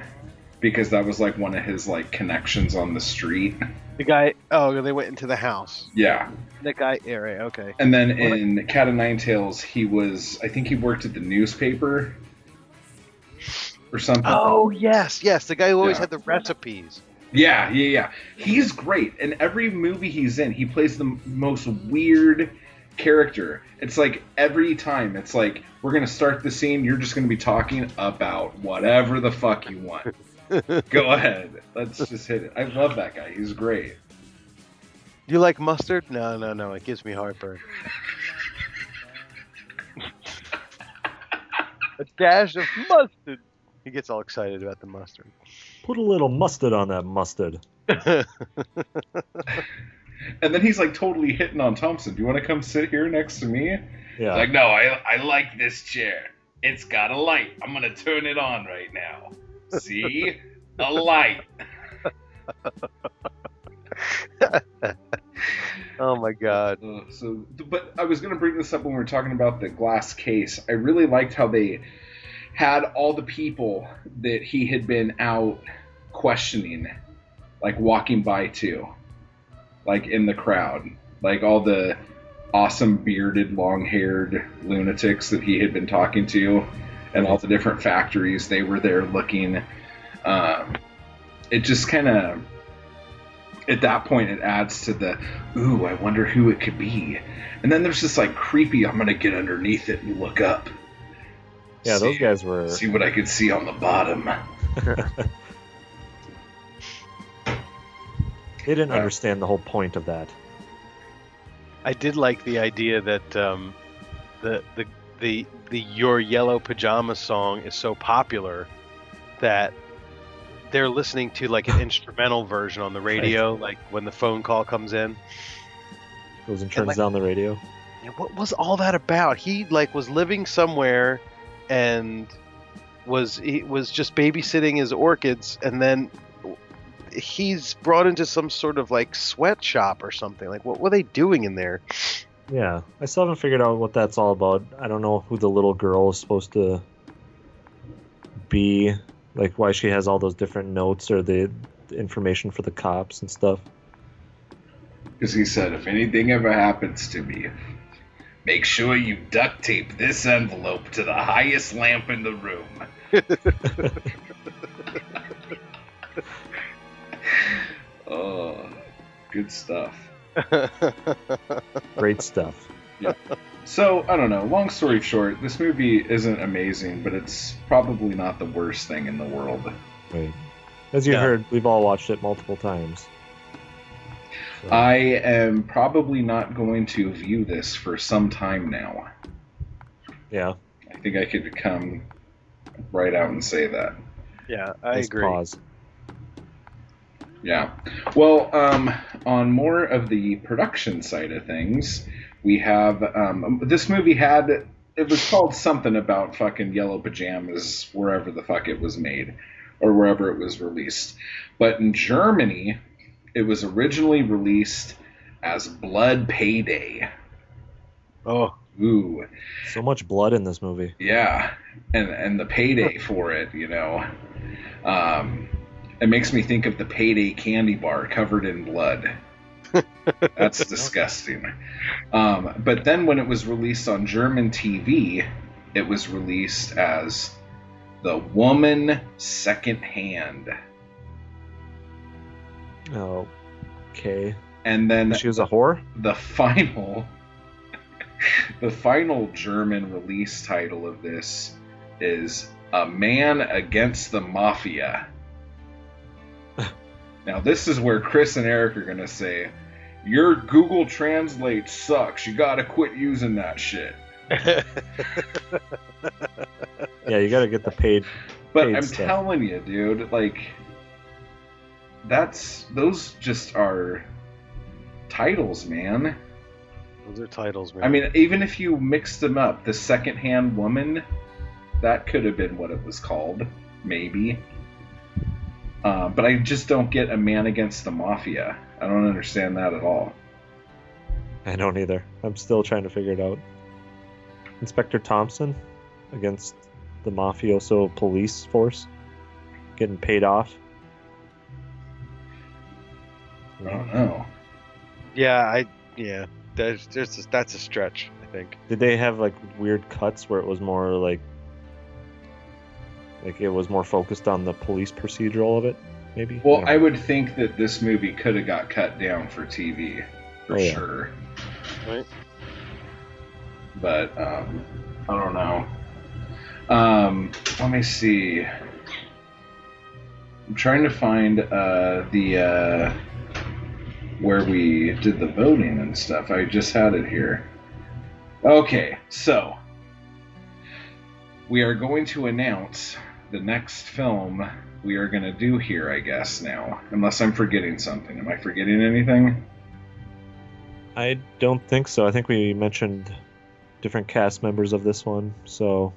because that was like one of his like connections on the street. The guy. Oh, they went into the house. Yeah. The guy. Yeah, right. Okay. And then in Cat of Nine Tails, he was I think he worked at the newspaper or something. Oh yes, yes. The guy who always Yeah. had the recipes. Yeah, yeah, yeah. He's great. In every movie he's in, he plays the m- most weird character. It's like every time, it's like we're gonna start the scene. You're just gonna be talking about whatever the fuck you want. Go ahead. Let's just hit it. I love that guy. He's great. Do you like mustard? No, no, no. It gives me heartburn. a dash of mustard. He gets all excited about the mustard. Put a little mustard on that mustard. And then he's like totally hitting on Thompson. Do you want to come sit here next to me? Yeah. Like, no, I I like this chair. It's got a light. I'm gonna turn it on right now. See? a light. Oh my god. Uh, so, but I was going to bring this up when we were talking about the glass case. I really liked how they had all the people that he had been out questioning, like walking by too, like in the crowd, like all the awesome bearded, long-haired lunatics that he had been talking to, and all the different factories they were there looking. Um, it just kind of at that point it adds to the ooh i wonder who it could be and then there's this like creepy i'm gonna get underneath it and look up Yeah, those guys were. see what i could see on the bottom They didn't Uh, understand the whole point of that. I did like the idea that um, the the the the Your Yellow Pajama song is so popular that they're listening to like an instrumental version on the radio, like when the phone call comes in. Goes and turns like- down the radio. What was all that about? He like was living somewhere and was he was just babysitting his orchids and then he's brought into some sort of like sweatshop or something. Like what were they doing in there? Yeah, I still haven't figured out what that's all about. I don't know who the little girl is supposed to be, like why she has all those different notes or the, the information for the cops and stuff. because he said if anything ever happens to me make sure you duct tape this envelope to the highest lamp in the room oh good stuff Great stuff. Yeah. So, I don't know. Long story short, this movie isn't amazing, but it's probably not the worst thing in the world. Right. As you Yeah. heard, we've all watched it multiple times. So, I am probably not going to view this for some time now. yeah, I think I could come right out and say that. yeah, I nice agree. Pause. Yeah. Well, um, on more of the production side of things, we have um, this movie had it was called something about fucking yellow pajamas wherever the fuck it was made or wherever it was released. But in Germany, it was originally released as Blood Payday. Oh, Ooh, So much blood in this movie. yeah, and and the payday for it, you know, um, it makes me think of the payday candy bar covered in blood. That's disgusting. Um, but then when it was released on German TV, it was released as the Woman Second Hand, Oh, okay. and then She was a whore. the final the final German release title of this is A Man Against the Mafia. Now this is where Chris and Eric are gonna say, Your Google Translate sucks. You gotta quit using that shit. Yeah, you got to get the paid. But Paid I'm stuff. telling you, dude, like that's those just are titles, man. those are titles, man. I mean, even if you mixed them up, the second-hand woman, that could have been what it was called, maybe. Uh, but I just don't get a man against the mafia. I don't understand that at all. I don't either. I'm still trying to figure it out. Inspector Thompson against the mafioso police force getting paid off. I don't know. yeah, I yeah, there's there's a, that's a stretch. I think. Did they have like weird cuts where it was more like like it was more focused on the police procedural of it? Maybe. Well, don't I would think that this movie could have got cut down for TV, for Oh, yeah. sure. Right. But um, I don't know. Um, let me see. I'm trying to find uh, the uh, where we did the voting and stuff. I just had it here. Okay, so we are going to announce the next film we are going to do here, I guess, now. Unless I'm forgetting something. Am I forgetting anything? I don't think so. I think we mentioned different cast members of this one, so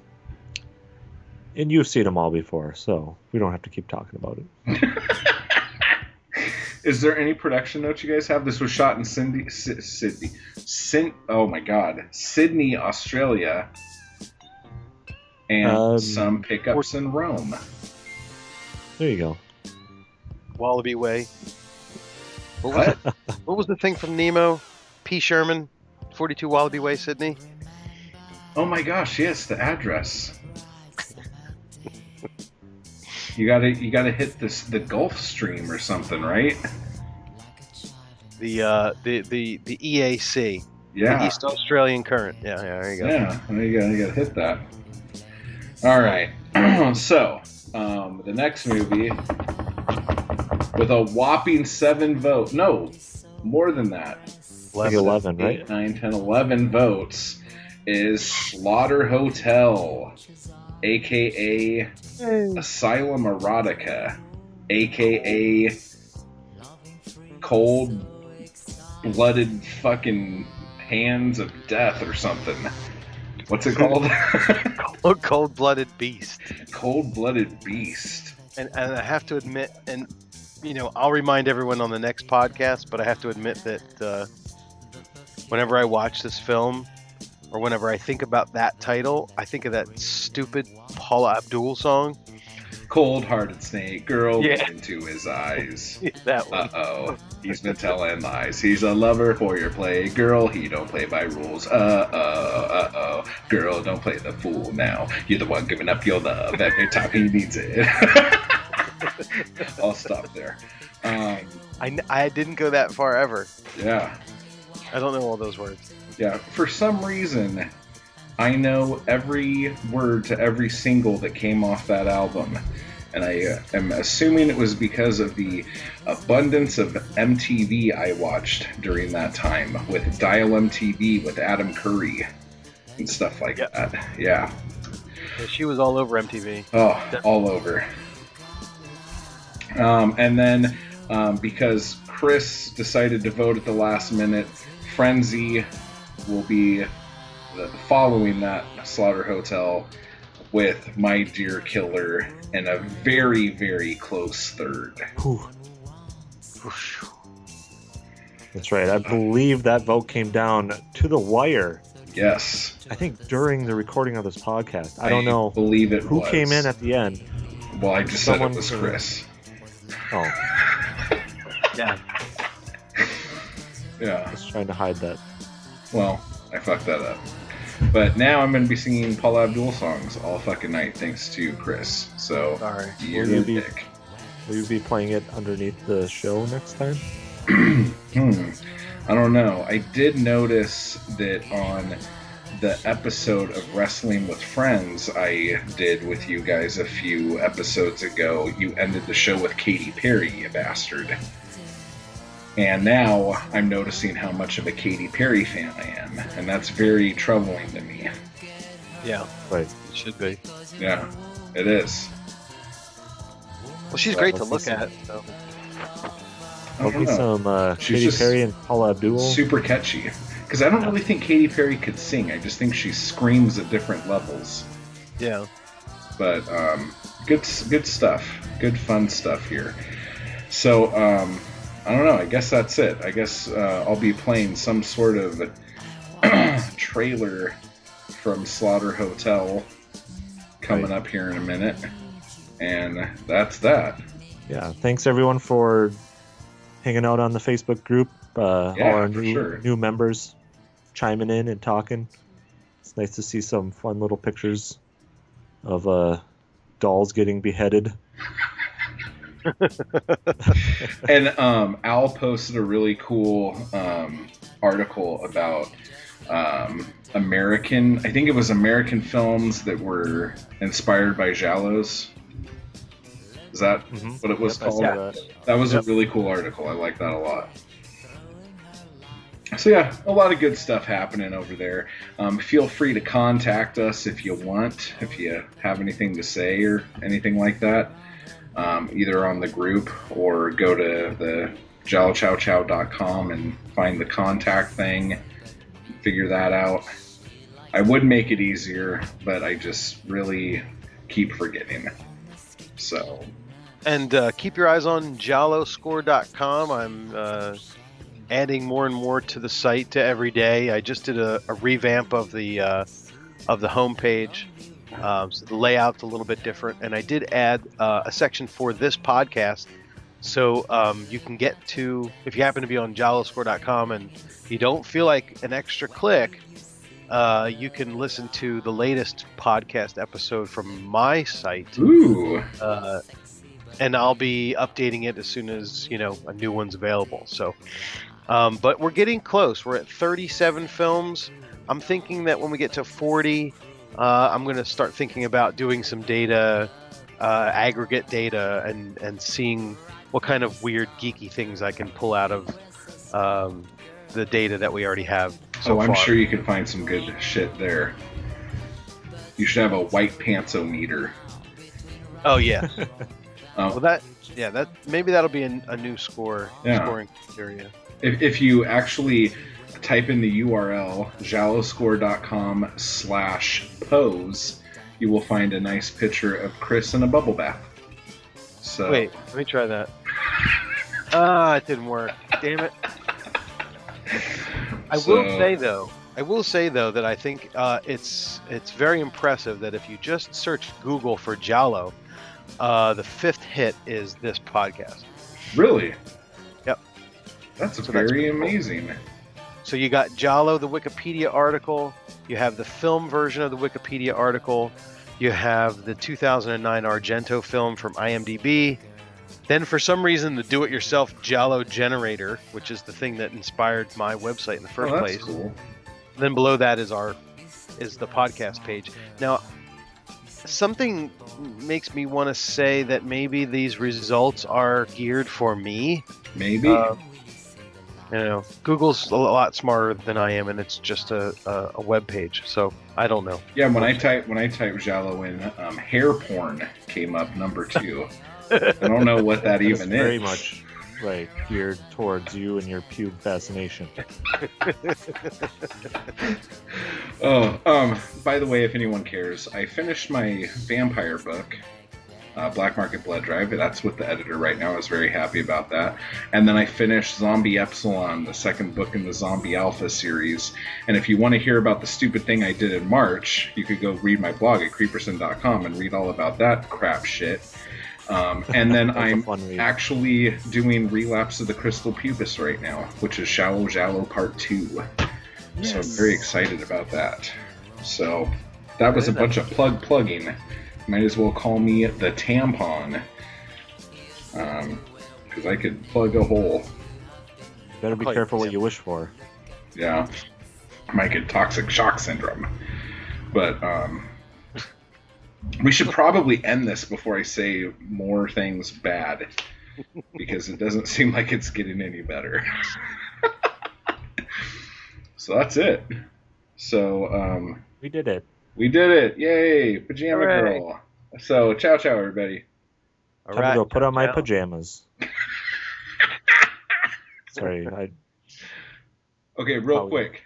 and you've seen them all before, so we don't have to keep talking about it. Is there any production notes you guys have? This was shot in Sydney, Sydney, Syn- oh my god, Sydney, Australia, and Um, some pickups in Rome. There you go. Wallaby Way. What was, what was the thing from Nemo? P. Sherman, 42 Wallaby Way, Sydney. Oh my gosh, yes, the address. You gotta, you gotta hit this the Gulf Stream or something, right? The uh, the the the EAC, the Yeah, East Australian Current. Yeah, yeah, there you go. yeah. You gotta, you gotta hit that. All right. so, um, the next movie with a whopping seven vote. No, more than that. Like 11, right? 8, 9, 10, 11 votes is Slaughter Hotel, aka Asylum Erotica, aka Cold Blooded Fucking Hands of Death or something. What's it called? Cold, cold-blooded beast. Cold Blooded Beast. And and I have to admit, and you know, I'll remind everyone on the next podcast, but I have to admit that uh, whenever I watch this film, or whenever I think about that title, I think of that stupid Paula Abdul song. Cold Hearted Snake, girl Yeah. look into his eyes. that one. Uh oh, he's been telling lies. He's a lover for your play, girl. He don't play by rules. Uh oh, uh oh, girl, don't play the fool now. You're the one giving up your love every time he needs it. I'll stop there. Um, I, I didn't go that far ever. yeah, I don't know all those words. yeah. For some reason, I know every word to every single that came off that album. And I uh, am assuming it was because of the abundance of MTV I watched during that time with Dial MTV with Adam Curry and stuff like Yep. that. Yeah. Yeah, she was all over MTV. Oh, all over. Um, and then um, because Chris decided to vote at the last minute, Frenzy will be following that Slaughter Hotel with My Dear Killer in a very, very close third. Whew. That's right. I believe that vote came down to the wire. Yes. I think during the recording of this podcast. I don't know believe it who was. came in at the end. Well, I just Someone said it was from- Chris. Oh, Yeah. Yeah. just trying to hide that. Well, I fucked that up. But now I'm going to be singing Paula Abdul songs all fucking night thanks to Chris. So, Sorry. you're Will you the be- dick. Will you be playing it underneath the show next time? Hmm. I don't know. I did notice that on the episode of Wrestling with Friends I did with you guys a few episodes ago, you ended the show with Katy Perry, you bastard. And now I'm noticing how much of a Katy Perry fan I am, and that's very troubling to me. Yeah, Right. it should be. Yeah, it is. Well, she's Well, great to look at. So. I don't Hopefully know. some uh, She's Katy Perry and Paula Abdul. super catchy. Because I don't really think Katy Perry could sing. I just think she screams at different levels. Yeah. But um, good, good stuff. Good fun stuff here. So um, I don't know. I guess that's it. I guess uh, I'll be playing some sort of trailer from Slaughter Hotel coming up here in a minute, and that's that. yeah. Thanks everyone for hanging out on the Facebook group. Uh, Yeah, all our new sure. new members chiming in and talking. It's nice to see some fun little pictures of uh, dolls getting beheaded. and um, Al posted a really cool um, article about um, American. I think it was American films that were inspired by Giallos. Is that Mhm. what it was Yep, called? that. That was Yep. a really cool article. I like that a lot. So yeah, a lot of good stuff happening over there. Um, feel free to contact us if you want, if you have anything to say or anything like that, um, either on the group or go to the jowchowchow.com and find the contact thing, figure that out. I would make it easier, but I just really keep forgetting. So And uh, keep your eyes on jaloscore.com. I'm uh, adding more and more to the site to every day. I just did a, a revamp of the uh, of the homepage. Um, so the layout's a little bit different, and I did add uh, a section for this podcast, so um, you can get to if you happen to be on jaloscore.com and you don't feel like an extra click, uh, you can listen to the latest podcast episode from my site Ooh. uh, and I'll be updating it as soon as you know a new one's available. So, um, but we're getting close. We're at 37 films. I'm thinking that when we get to 40, uh, I'm going to start thinking about doing some data, uh, aggregate data, and and seeing what kind of weird geeky things I can pull out of um, the data that we already have. So oh, I'm far. sure you can find some good shit there. You should have a white pantsometer. Oh yeah. Um, well, that yeah that maybe that'll be a, a new score Yeah. scoring criteria. if, if you actually type in the URL jaloscore.com slash pose, you will find a nice picture of Chris in a bubble bath. So Wait, let me try that. Ah, it didn't work. Damn it. I will say though, I will say though that I think uh, it's it's very impressive that if you just search Google for Giallo, uh, the fifth hit is this podcast. really, Yep. that's So that's very pretty cool. So you got Giallo, the Wikipedia article. You have the film version of the Wikipedia article. You have the 2009 Argento film from IMDb. Then, for some reason, the do-it-yourself Giallo generator, which is the thing that inspired my website in the first oh, that's place. cool. Then below that is our is the podcast page. Now, something makes me want to say that maybe these results are geared for me. Maybe. Uh, you know, Google's a lot smarter than I am, and it's just a, a, a web page. So I don't know. yeah, when I type when I type Giallo in, um, hair porn came up number two. I don't know what that That's even very is. much like geared towards you and your pube fascination. Oh, um, by the way, if anyone cares, I finished my vampire book, uh, Black Market Blood Drive. That's with the editor right now. I was very happy about that. And then I finished Zombie Epsilon, the second book in the Zombie Alpha series. And if you want to hear about the stupid thing I did in March, you could go read my blog at creeperson.com and read all about that crap shit. Um, and then That's a I'm actually doing Relapse of the Crystal Pubis right now, which is Shallow Jallow Part 2. So I'm very excited about that. So that was a Very bunch of plug plugging. Might as well call me the tampon. Because I could plug a hole. Better be Quite, careful what you wish for. Yeah. I Might get toxic shock syndrome. But um, we should probably end this before I say more things bad. Because it doesn't seem like it's getting any better. so that's it. So um, We did it. We did it! Yay! Pajama Hooray. girl. So ciao ciao everybody. All Time right. to go put on my now. pajamas. Sorry, I Okay, real Oh, quick.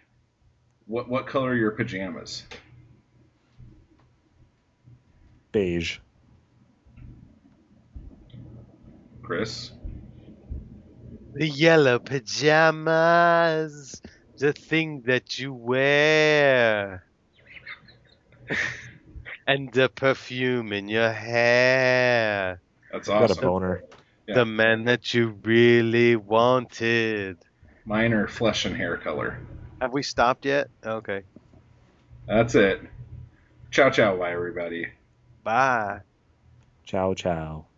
What what color are your pajamas? beige. Chris? The yellow pajamas, the thing that you wear, and the perfume in your hair, That's Got a boner. Yeah. the man that you really wanted. Mine are flesh and hair color. Have we stopped yet? Okay. That's it. Ciao ciao, bye everybody. Bye. Ciao, ciao.